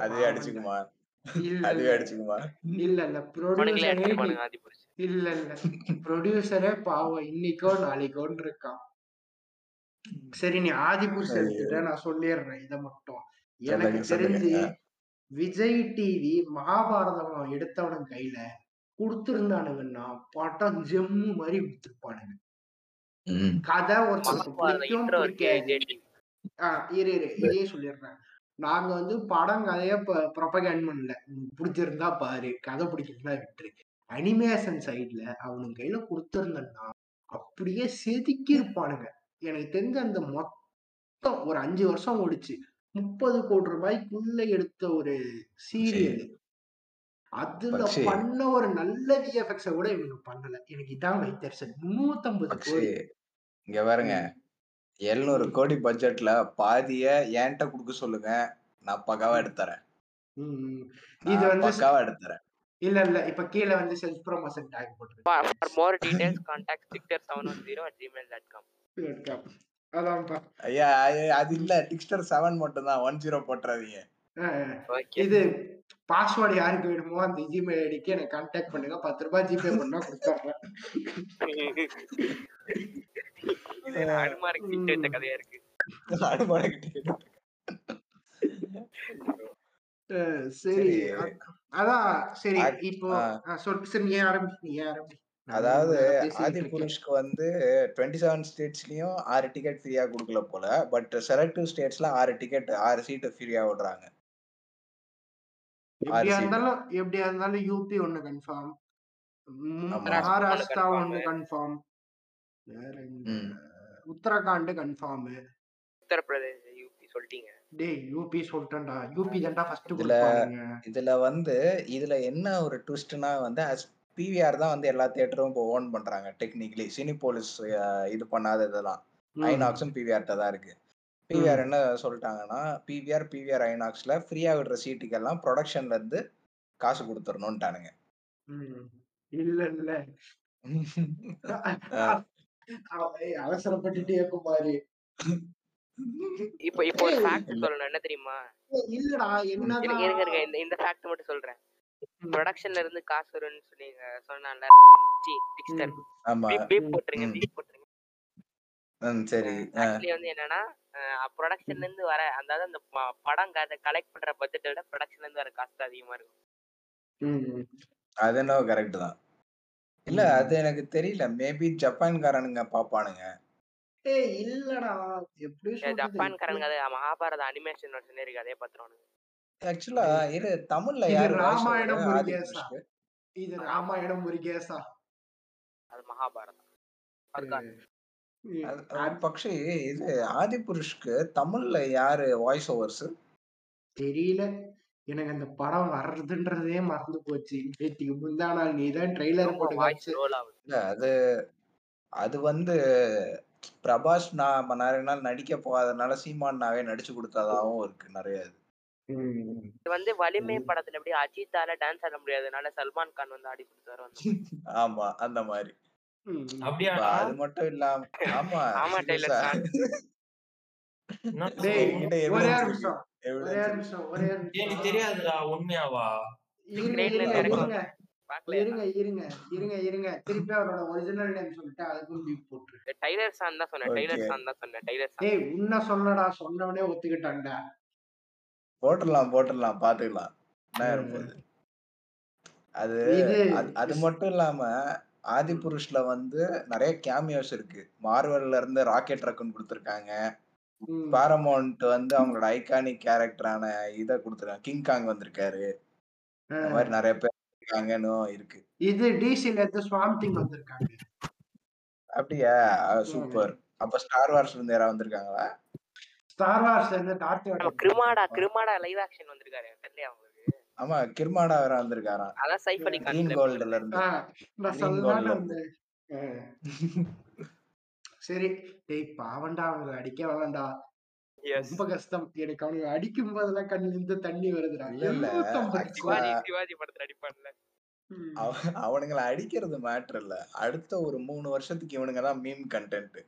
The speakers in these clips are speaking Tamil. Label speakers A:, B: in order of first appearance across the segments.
A: அதுவே. அடிச்சுக்குமா
B: இல்ல
A: அதுவே
B: இல்ல.
A: அடிச்சுக்குமா
B: இல்ல இல்ல ப்ரொடியூசரே இல்ல இல்ல ப்ரொடியூசரே பாவம் இன்னைக்கோ நாளைக்கோன்னு இருக்கான் சரி நீ ஆதி புருஷ்
A: ஐயோ.
B: எடுத்துட்ட நான் சொல்லிடுறேன் இதை மட்டும் எனக்கு. தெரிஞ்சு. விஜய் டிவி மகாபாரதம் எடுத்தவனுங்க கையில கொடுத்திருந்தானுங்கன்னா படம் ஜெம்மு மாதிரி கொடுத்துருப்பானுங்க
A: ம்.
B: கதை ஒருத்தருக்கு பிடிக்கும் இரு இரு இதையும் சொல்லிடுறேன் நாங்க வந்து படம் கதைய ப்ரொபகேண்ட் பண்ணல. பிடிச்சிருந்தா பாரு கதை பிடிக்கலன்னா விட்டுரு. அனிமேஷன் சைட்ல அவனுங்க கையில கொடுத்திருந்தேன்னா அப்படியே செதுக்கி இருப்பானுங்க எனக்கு தெரிஞ்ச அந்த மொத்தம் ஒரு அஞ்சு வருஷம் ஓடிச்சு. முப்பது கோடி ரூபாய்க்குள்ள எடுத்த ஒரு சீரியல் அதுல. பண்ண ஒரு நல்ல விஎஃப்எக்ஸ கூட இவங்க பண்ணல. எனக்கு இதான் வைத்தறிச்சல். முன்னூத்தம்பது
A: பக்ஷி
B: கோடி.
A: இங்க பாருங்க. எழுநூறு கோடி பட்ஜெட்ல பாதிய என்கிட்ட குடுக்க சொல்லுங்க. நான் பக்காவா எடுத்துறேன்.
B: ம், ம்.
A: நான்
B: இது வந்து
A: பக்காவா எடுத்துறேன்.
B: இல்ல இல்ல. இப்ப கீழே வந்து செல்ஃப் ப்ரொமோஷன் டேக் போட்டுருக்கு
C: for more details contact Siktor seven one zero at Gmail dot com
B: அதான்ப்பா.
A: ஐயா ஐயா, அது இல்ல. டிக்ஸ்டர் செவன் மட்டும் தான் ஒன் ஜீரோ போட்டுறாதீங்க
B: அஹ்,
C: ஓகே
B: இது பாஸ்வேர்டு யாருக்கு வேணுமோ அந்த ஜிமெயில் ஐடிக்கு எனக்கு கான்டாக்ட் பண்ணுங்க. பத்து ரூபாய் ஜிபே பண்ணா கொடுத்துட்றேன்.
C: வச்ச கதையா இருக்கு.
B: சரி அதான் சரி இப்போ நீ நீ ஆரம்பி
A: அதாவது ஆதி. புருஷ்க்கு வந்து டுவெண்ட்டி செவன் ஸ்டேட்ஸ்லயும் ஆறு டிக்கெட் ஃப்ரீயா கொடுக்கல போல பட் செலக்டிவ் ஸ்டேட்ஸ்ல ஆறு டிக்கெட் ஆறு சீட்டு ஃப்ரீயா விடுறாங்க.
B: எப்படியா. இருந்தாலும் எப்படியா இருந்தாலும் யூபி ஒண்ணு கன்ஃபார்ம். மகாராஷ்டிரா. ஒண்ணு கன்ஃபார்ம் வேற எங்க?
A: ம்.
B: உத்தரகாண்ட் கன்ஃபார்ம்
C: உத்தரப்பிரதேஷ் யூபி சொல்லிட்டீங்க.
B: டேய் யூபி சொல்லிட்டேன்டா. யூபி தான்டா ஃபர்ஸ்ட்
A: இதுல-
B: கொடுப்பாங்க
A: இதுல வந்து இதுல என்ன ஒரு ட்விஸ்ட்னா வந்து பிவிஆர் தான் வந்து எல்லா தியேட்டரும் இப்போ ஓன் பண்றாங்க டெக்னிக்கலி சினிபோலிஸ் இது பண்ணாத இதெல்லாம். ஐநாக்ஸும் பிவிஆர் தான் இருக்கு. பிவிஆர் என்ன சொல்லிட்டாங்கன்னா பிவிஆர் பிவிஆர் ஐநாக்ஸ்ல ஃப்ரீயா விடுற சீட்டுக்கெல்லாம் ப்ரொடக்ஷன்ல இருந்து காசு கொடுத்துடணும்ட்டானுங்க.
B: ம். இல்ல இல்ல. அவ- அவசரப்பட்டுட்டே குமாரி
C: இப்போ இப்போ ஒரு ஃபேக்ட். சொல்லணும். என்ன தெரியுமா?
B: இல்லடா என்னதான்
C: இருங்க இருங்க இந்த இந்த ஃபேக்ட் மட்டும் சொல்றேன். ப்ரொடக்ஷன்ல இருந்து காசு வரும்னு சொன்னீங்க சொன்னால டிக்ஸ்டர்
B: ம்.
A: ஆமா.
C: பீப். போட்டுருங்க. பீப் போட்டுருங்க.
A: ம், சரி.
C: ஆக்சுவலி வந்து என்னன்னா ப்ரொடக்ஷன்ல இருந்து வர அதாவது அந்த படம் கலெக்ட் பண்ற பட்ஜெட்டை விட ப்ரொடக்ஷன்ல இருந்து வர காசு அதிகமா இருக்கும்.
B: ம்.
A: அது என்ன கரெக்ட் தான். இல்ல. அது எனக்கு தெரியல. மேபி ஜப்பான்காரனுங்க பாப்பானுங்க.
B: ஏய் இல்லடா. எப்படி சொல்றது?
C: ஜப்பான்காரனுக்கு அது மகாபாரத அனிமேஷன் வருஷன் இருக்கு அதே பாத்துருவானுங்க
A: ஆக்சுவலா இரு தமிழ்ல யாரு
B: ராமாயணம் முருகேசா. இது ராமாயணம் முருகேசா.
C: அது மகாபாரதம்.
A: பக்ஷி இது ஆதி புருஷ்க்கு தமிழ்ல யாரு வாய்ஸ் ஓவர்ஸ்
B: தெரியல. எனக்கு அந்த படம் வர்றதுன்றதே மறந்து போச்சு. நேத்திக்கு முந்தா நாள் நீ தான் ட்ரெய்லர் போட்டு
C: வாய்ஸ்
A: அது அது வந்து பிரபாஸ் நான் நிறைய நாள் நடிக்க போகாதனால சீமான் நாவே நடிச்சு கொடுத்ததாவும் இருக்கு நிறைய இது.
C: வந்து வலிமை. படத்துல எப்படி அஜித்தால டான்ஸ் ஆட முடியாதனால சல்மான் கான் வந்து ஆடி கொடுத்தாரு வந்து
A: ஆமா அந்த மாதிரி.
D: அப்படியா?
A: அது மட்டும் இல்லாம ஆமா
C: ஆமா,
D: எனக்கு தெரியாதுடா உண்மையாவா?
B: இருங்க இருங்க இருங்க. இருங்க திருப்பி அவரோட ஒரிஜினல் நேம் சொல்லிட்டு அதுக்கும் பீப்
C: டைலர் சான் தான் சொன்னேன் டைலர். சான் தான் சொன்னேன் டைலர் சான்
B: ஏய் உன்ன சொல்லடா சொன்னவனே ஒத்துக்கிட்டான்டா.
A: போட்டுடலாம் போட்டுடலாம் பாத்துக்கலாம். என்ன. இருப்பது அது அது- அது மட்டும் இல்லாம ஆதி புருஷ்ல வந்து நிறைய கேமியோஸ் இருக்கு. மார்வல்ல இருந்து ராக்கெட் ரக்குன்னு கொடுத்துருக்காங்க. பாரமௌண்ட் வந்து அவங்களோட ஐகானிக் கேரக்டரான இத கொடுத்துருக்காங்க. கிங் காங் வந்திருக்காரு. இந்த மாதிரி நிறைய பேர் இருக்காங்கன்னு இருக்கு.
B: இது டிசில இருந்து ஸ்வாம் திங் வந்திருக்காங்க.
A: அப்படியா? சூப்பர் அப்ப ஸ்டார் வார்ஸ்ல இருந்து யாராவது வந்திருக்காங்களா?
B: ஸ்டார் வார்ஸ்ல இருந்து டார்த்
C: நம்ம கிருமாடா கிருமாடா லைவ் ஆக்ஷன் வந்திருக்காரு. தெரியல அவங்களுக்கு
A: ஆமா கிர்மாடா வேற வந்திருக்காராம்.
C: அதான் சைஃப் அலி
A: கிரீன்
C: கான்
A: கோல்டுல இருந்து.
B: நான்
A: Green
B: சரி டேய் பாவண்டா அவங்களை அடிக்க வேணாம்டா.
C: எஸ்
B: ரொம்ப கஷ்டம். எனக்கு அவனுங்க அடிக்கும் போதெல்லாம் கண்ணுல இருந்து தண்ணி வருதுடா.
A: இல்ல, இல்ல.
B: 750
A: actually-
C: சிவாஜி படத்துல அடிப்பான்ல
A: அவனுங்கள அடிக்கிறது மேட்டர் இல்ல. அடுத்த ஒரு மூணு வருஷத்துக்கு இவனுங்க தான் மீம் கண்டென்ட்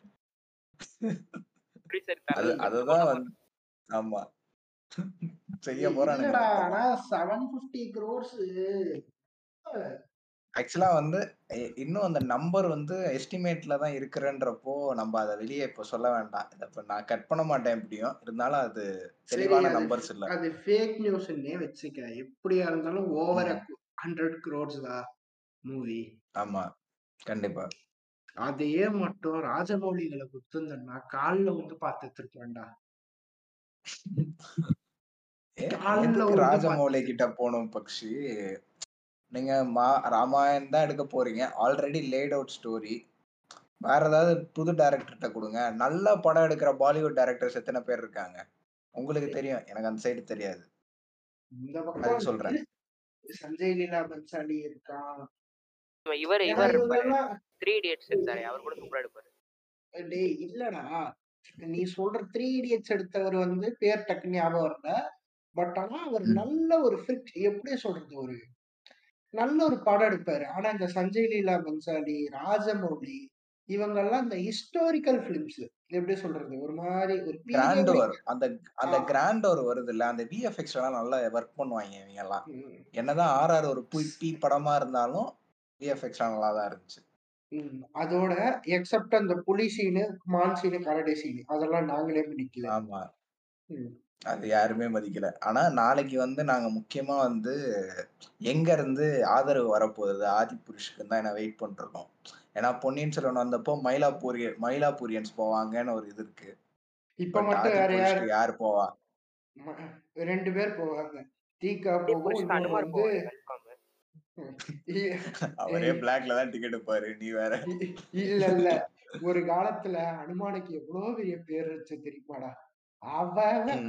A: அததான் வந்து ஆமா. செய்ய போறானுங்க.
B: ஆனா செவன் பிப்டி க்ரோர்ஸ்
A: ஆக்சுவலா வந்து இ- இன்னும் அந்த நம்பர் வந்து எஸ்டிமேட்ல தான் இருக்கிறன்றப்போ நம்ம அதை வெளியே இப்போ சொல்ல வேண்டாம். இதை இப்போ நான் கட் பண்ண மாட்டேன் எப்படியும். இருந்தாலும் அது
B: சரி
A: தெளிவான
B: அது
A: நம்பர்ஸ் இல்ல.
B: அது ஃபேக் நியூஸ்ன்னே வச்சுக்க. எப்படியா இருந்தாலும் ஓவர்
A: ம்,
B: ஹண்ட்ரட் க்ரோர்ஸ் தான் மூவி
A: ஆமா. கண்டிப்பா.
B: அதையே மட்டும் ராஜமௌலிகளை குத்துந்தன்னா கால்ல வந்து பார்த்துட்டு இருப்பேன்டா
A: ஏ
B: கால்ல
A: எதுக்கு ராஜமௌலி கிட்ட போகணும் பக்ஷி? நீங்க மா ராமாயண் தான் எடுக்க போறீங்க. ஆல்ரெடி லேட் அவுட் ஸ்டோரி வேற ஏதாவது புது டைரக்டர்கிட்ட கொடுங்க. நல்ல படம் எடுக்கிற பாலிவுட் டைரக்டர்ஸ் எத்தனை பேர் இருக்காங்க? உங்களுக்கு தெரியும். எனக்கு அந்த சைடு தெரியாது.
B: இந்த பக்கம்
A: சொல்றேன்.
B: சஞ்சய் லீலா பன்சாலி இருக்கான்
C: இவர் இவர் த்ரீ இடியட்ஸ் எடுத்தாரு அவர் கூட சூப்பரா எடுப்பாரு.
B: டேய் இல்லடா. நீ சொல்ற த்ரீ இடியட்ஸ் எடுத்தவர் வந்து பேர் டக்கு ஞாபகம் வரல. பட் ஆனா அவர். நல்ல ஒரு ஃபிட் எப்படி சொல்றது ஒரு நல்ல ஒரு படம் எடுப்பாரு. ஆனா இந்த சஞ்சய் லீலா பன்சாலி ராஜமௌலி இவங்கெல்லாம் இந்த ஹிஸ்டாரிக்கல் பிலிம்ஸ் எப்படி சொல்றது? ஒரு மாதிரி ஒரு
A: கிராண்டோர் அந்த அந்த கிராண்டோர் வருது இல்ல அந்த விஎஃப்எக்ஸ் எல்லாம் நல்லா ஒர்க் பண்ணுவாங்க இவங்க எல்லாம் என்னதான் ஆர்ஆர் ஒரு புய் படமா இருந்தாலும் விஎஃப்எக்ஸ் நல்லா தான் இருந்துச்சு.
B: அதோட எக்ஸப்ட் அந்த புலி சீனு மான் சீனு கரடை சீனு அதெல்லாம் நாங்களே பிடிக்கல
A: ஆமா. அது யாருமே மதிக்கல. ஆனா நாளைக்கு வந்து நாங்க முக்கியமா வந்து எங்க இருந்து ஆதரவு வரப்போகுது? ஆதி புருஷுக்கு தான் என்ன வெயிட் பண்ணிருக்கோம் ஏன்னா பொன்னியின் செல்வன் வந்தப்போ மயிலாப்பூரி மயிலாப்பூரியன்ஸ் போவாங்கன்னு ஒரு இது இருக்கு.
B: இப்ப
A: பட்
B: மட்டும் வேற யாரு?
A: புருஷ்க்கு யார் போவா?
B: ம- ரெண்டு பேர் போவாங்க. தீகா போகும்
C: புருஷன்
B: இன்னொன்னு
C: அனுமார்
B: வந்து
C: போவாரு கன்ஃபார்ம்
B: இ-
A: அவரே பிளாக்ல தான் டிக்கெட் பாரு நீ வேற.
B: இ- இல்ல இல்ல. ஒரு காலத்துல அனுமானுக்கு எவ்வளவு பெரிய பேர் இருந்துச்சு தெரியுமாடா? அவன்.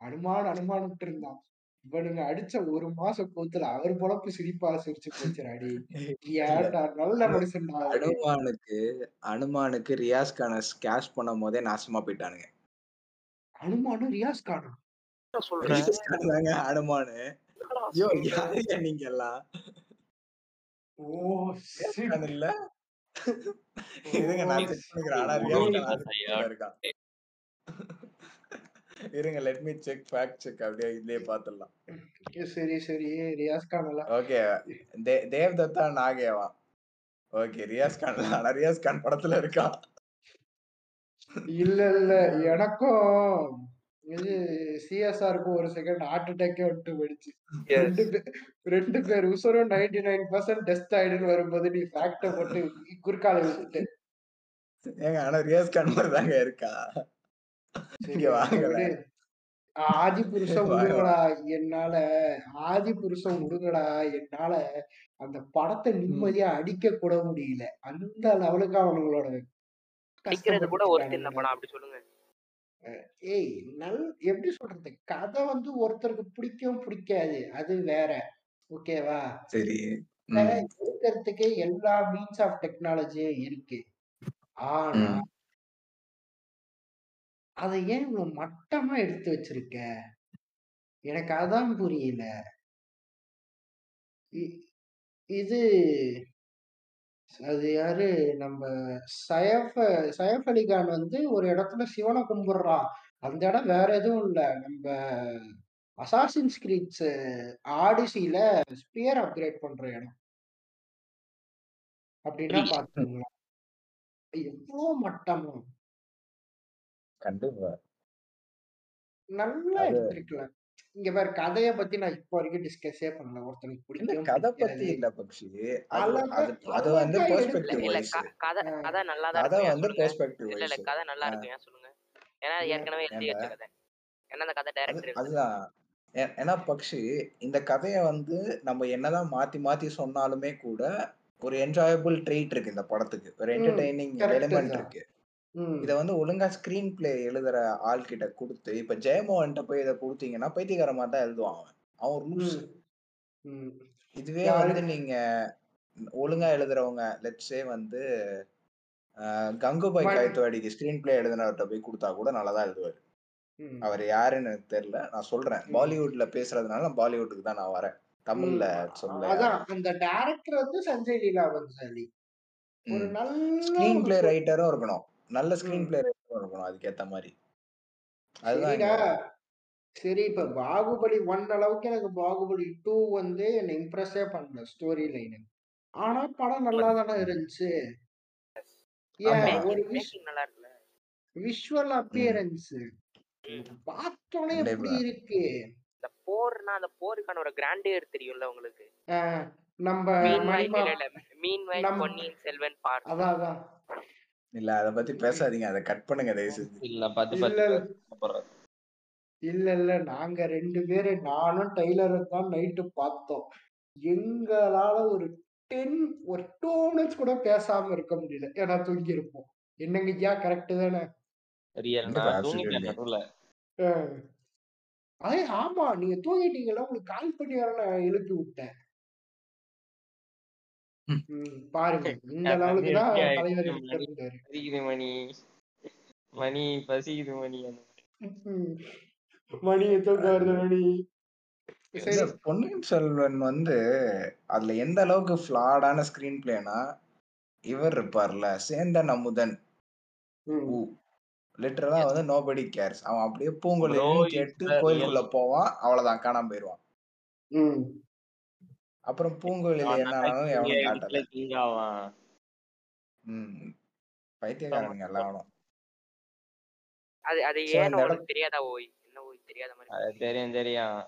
B: அனுமான் அனுமானுட்டு இருந்தான். இவனுங்க அடிச்ச ஒரு மாசம் கூத்துல அவர் பொழப்பு சிரிப்பா சிரிச்சு ஏன்டா நல்ல அவரு?
A: அனுமானுக்கு அனுமானுக்கு ரியாஸ் கான கேஷ் பண்ணும் போதே நாசமா போயிட்டானுங்க.
B: அனுமானும் ரியாஸ்
A: கான்? தாங்க அனுமானு. ஐயோ யாருங்க நீங்க எல்லாம்?
B: ஓ
A: இல்ல? நான் இருக்கான். இருங்க let me check fact check அப்படியே இதுலயே பாத்துடலாம்.
B: சரி சரி ரியாஸ் கான் எல்லாம்
A: ஓகே தே தேவ் தத்தா நாகேவா? ஓகே ரியாஸ் கான் இல்ல, ஆனா ரியாஸ் கான் படத்துல இருக்கான்
B: இல்ல இல்ல. எனக்கும் இது சிஎஸ்ஆருக்கும் ஒரு செகண்ட் ஹார்ட் அட்டாக்கே வந்துட்டு போயிடுச்சு. ரெண்டு பேர் ரெண்டு பேர் உசரும் நைன்டி நைன் பர்சன்ட் டெஸ்ட் ஆயிடுன்னு வரும்போது நீ ஃபேக்ட போட்டு குறுக்கால விட்டுட்டு.
A: ஏங்க ஆனா ரியாஸ் கான் மாதிரி தாங்க இருக்கா?
B: அதை
A: வாங்கல.
B: ஆதி புருஷன்
A: வாங்க.
B: என்னால. ஆதி புருஷன் விடுங்கடா என்னால அந்த படத்தை. நிம்மதியா அடிக்க கூட முடியல. அந்த லெவலுக்கு அவனுங்களோட
C: அடிக்கிறது கூட படம் அப்படி சொல்லுங்க.
B: ஏய் நல் எப்படி சொல்றது? கதை வந்து ஒருத்தருக்கு பிடிக்கும் பிடிக்காது. அது வேற. ஓகேவா?
A: சரி.
B: எடுக்கிறதுக்கு எல்லா மீன்ஸ் ஆஃப் டெக்னாலஜியும் இருக்கு. ஆனா அதை ஏன் இவ்வளவு மட்டமா எடுத்து வச்சிருக்க? எனக்கு அதான் புரியல. இ- இது அது யாரு? நம்ம சயஃப் சயஃப் அலிகான் வந்து ஒரு இடத்துல சிவனை கும்பிடுறான். அந்த இடம் வேற எதுவும் இல்ல. நம்ம அசாசின்ஸ் கிரீட்ஸ் ஆடிசில ஸ்பியர் அப்கிரேட் பண்ற இடம். அப்படின்னா பாத்துக்கோங்களேன் எவ்வளவு மட்டமா?
A: கண்டிப்பா
B: நல்லா
A: அது
B: எடுத்திருக்கலாம். இங்க பாரு கதைய பத்தி நான் இப்போ வரைக்கும் டிஸ்கஸே பண்ணல. ஒருத்தனுக்கு
A: இல்ல
B: பிடிக்கும்
A: கதை பத்தி
B: பிடிக்காது
A: இல்ல பக்ஷி. அது
B: அழகா
A: அது அது வந்து
B: அழகா
C: இல்ல
A: பெர்ஸ்பெக்டிவ்
C: இல்ல
A: வைஸ்
C: க- கதை கதை நல்லா தான்
A: கதை
C: இருக்கும் ஏன்
A: வந்து
C: சொல்லுங்க.
A: பெர்ஸ்பெக்டிவ்
C: இல்ல இல்ல
A: வைஸ்
C: கதை நல்லா இருக்கும் ஏன் சொல்லுங்க. ஏன்னா அது ஏற்கனவே எழுதி வச்ச கதை ஏன்னா அந்த கதை
A: அது
C: டைரக்டர்
A: அதுதான். ஏ- ஏன்னா பக்ஷி இந்த கதைய வந்து நம்ம என்னதான் மாத்தி மாத்தி சொன்னாலுமே கூட ஒரு என்ஜாயபிள் ட்ரீட் இருக்கு இந்த படத்துக்கு. ஒரு
B: ம்
A: என்டர்டைனிங் எலிமெண்ட்
B: தான்
A: இருக்கு.
B: ம்.
A: இத வந்து ஒழுங்கா ஸ்கிரீன் பிளே எழுதுற ஆள் கிட்ட கொடுத்து இப்ப ஜெயமோகன்ட்ட போய் இதை கொடுத்தீங்கன்னா பைத்தியக்காரமா தான் எழுதுவான் அவன். அவன் ஒரு லூசு
B: ம். ம்.
A: இதுவே
B: யாரு?
A: வந்து நீங்க ஒழுங்கா எழுதுறவங்க லெட்ஸே வந்து அஹ், கங்குபாய்
B: ம-
A: கைத்துவாடிக்கு ஸ்கிரீன் பிளே எழுதுனவர்கிட்ட போய் கொடுத்தா கூட நல்லா தான் எழுதுவாரு.
B: ம்.
A: அவர் யாருன்னு எனக்கு தெரியல. நான் சொல்றேன்.
B: ம்.
A: பாலிவுட்ல பேசுறதுனால நான் பாலிவுட்டுக்கு தான் நான் வரேன்.
B: ம்.
A: தமிழ்ல சொல்ல
B: அதான். அந்த டைரக்டர் வந்து சஞ்சய் லீலா பன்சாலி ஒரு நல்ல
A: ஸ்கிரீன்
B: ஒரு
A: பிளே
B: சொ-
A: ரைட்டரும் இருக்கணும். நல்ல ஸ்கிரீன் பிளே இருக்கணும் அதுக்கேத்த மாதிரி அதுதான்
B: சரி இப்ப பாகுபலி ஒன் அளவுக்கு எனக்கு பாகுபலி டூ வந்து என்னை இம்ப்ரெஸ்ஸே பண்ணல ஸ்டோரி லைனு ஆனா படம் நல்லா தானே இருந்துச்சு. ஏன். ஒரு விஷுவல் அப்பியரன்ஸ் பார்த்தோன்னே எப்படி. இருக்கு?
C: இந்த போர்னா அந்த போருக்கான ஒரு கிராண்டியர் தெரியும்ல உங்களுக்கு.
B: ஆஹ் நம்ம
C: மீன் மீன் பொன்னியின் செல்வன் பார்ட்
B: அதான் அதான்.
A: இல்ல அத பத்தி பேசாதீங்க. அதை கட் பண்ணுங்க தயவு செஞ்சு.
D: இல்ல பத்து பத்து அப்புறம்
B: இல்ல. இல்ல நாங்க ரெண்டு பேரும் நானும் டெய்லரும் தான் நைட்டு பார்த்தோம். எங்களால ஒரு டென் ஒரு டூ மினிட்ஸ் கூட பேசாம இருக்க முடியல. ஏன்னா தூங்கி இருப்போம் என்னங்க ஐயா கரெக்ட் தானே. ஐ ஆமா. நீங்க தூங்கிட்டீங்களா உங்களுக்கு கால் பண்ணி வர நான் எழுப்பி விட்டேன். பாருங்க. இந்த லெவலுக்கு தான் தலைவர்
D: பசிக்குது மணி. மணி பசிக்குது மணி.
B: ம். மணி தூக்க வருது மணி.
A: பொன்னியின் செல்வன் வந்து அதுல எந்த அளவுக்கு ஃபிளாடான ஸ்கிரீன் பிளேனா இவர் இருப்பார்ல சேந்தன் அமுதன். லிட்டரலா வந்து நோபடி கேர்ஸ் அவன் அப்படியே
D: it's
A: கேட்டு கோயிலுக்குள்ள போவான் அவ்வளவுதான் காணாம போயிருவான்.
B: ம்.
A: அப்புறம் பூங்கோயில
D: அவன்
A: என்ன ஆனாலும் எவனும் காட்டல.
D: king ஆவான்
A: ம். பைத்தியக்காரனுங்க எல்லாம் அவனும்
C: அது அது
A: இடம்-
C: உனக்கு தெரியாதா ஓய்? என்ன ஓய் தெரியாத மாதிரி
D: அது தெரியும் தெரியும்.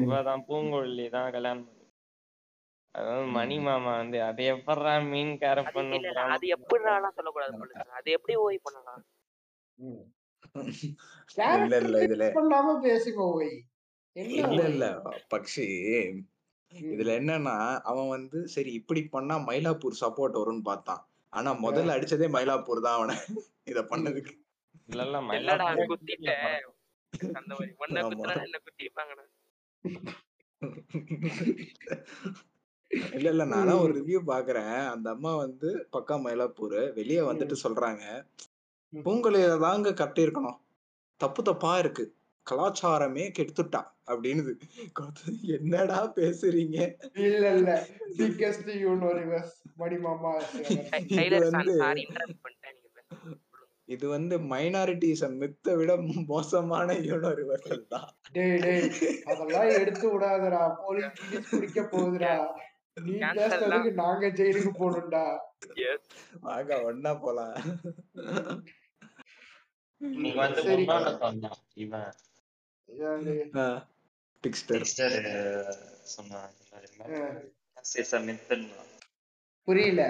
D: இவதான் பூங்கொழி தான் கல்யாணம் அதாவது மணி. மாமா வந்து அதை எப்படா மீன்கார
C: அது
D: பண்ணு
C: அது எப்படிலாம் சொல்லக்கூடாது அது எப்படி ஓய் பண்ணலாம்.
A: இல்ல இல்ல இதுல
B: பண்ணாம பேசுங்க ஓய். என்ன
A: இல்ல? இல்ல. பக்ஷி. இதுல என்னன்னா அவன் வந்து சரி இப்படி பண்ணா மயிலாப்பூர் சப்போர்ட் வரும்னு பார்த்தான். ஆனா முதல்ல அடிச்சதே மயிலாப்பூர் தான் அவனை இத பண்ணதுக்கு.
D: இல்ல இல்ல
C: இல்லடா
D: மயிலாப்பூர்
C: குத்திட்ட? அந்த மாதிரி ஒன்ன
A: ஆமா.
C: குத்துனா என்ன குத்திருப்பாங்கடா
A: இல்ல இல்ல நானும் ஒரு ரிவ்யூ பாக்குறேன். அந்த அம்மா வந்து பக்கா மயிலாப்பூர். வெளியே வந்துட்டு சொல்றாங்க.
B: ம்.
A: பூங்கொழியில தாங்க கட்டியிருக்கணும். தப்பு தப்பா இருக்கு. கலாச்சாரமே கெடுத்துட்டா அப்படின்னுது. என்னடா பேசுறீங்க?
B: இல்ல இல்ல பிக்கஸ்ட் யூனிவர்ஸ் மணி மாமா
C: டைலர்
A: வந்து-
C: சாரி இன்டரப்ட் பண்ணிட்டேன். நீங்க பேசுங்க.
A: இது வந்து மைனாரிட்டிஸ மித்த விட மோசமான யூனிவர்சல் தான்.
B: டேய் டேய் அதெல்லாம் எடுத்து விடாதடா. போலீஸ் கிலீஸ் பிடிக்க போகுதுடா. நீ பேசுறதுக்கு நாங்க ஜெயிலுக்கு போகணும்டா.
A: வாங்க ஒன்னா போலாம்.
D: நீங்க வந்து சொன்னான் இவன்
B: புரியல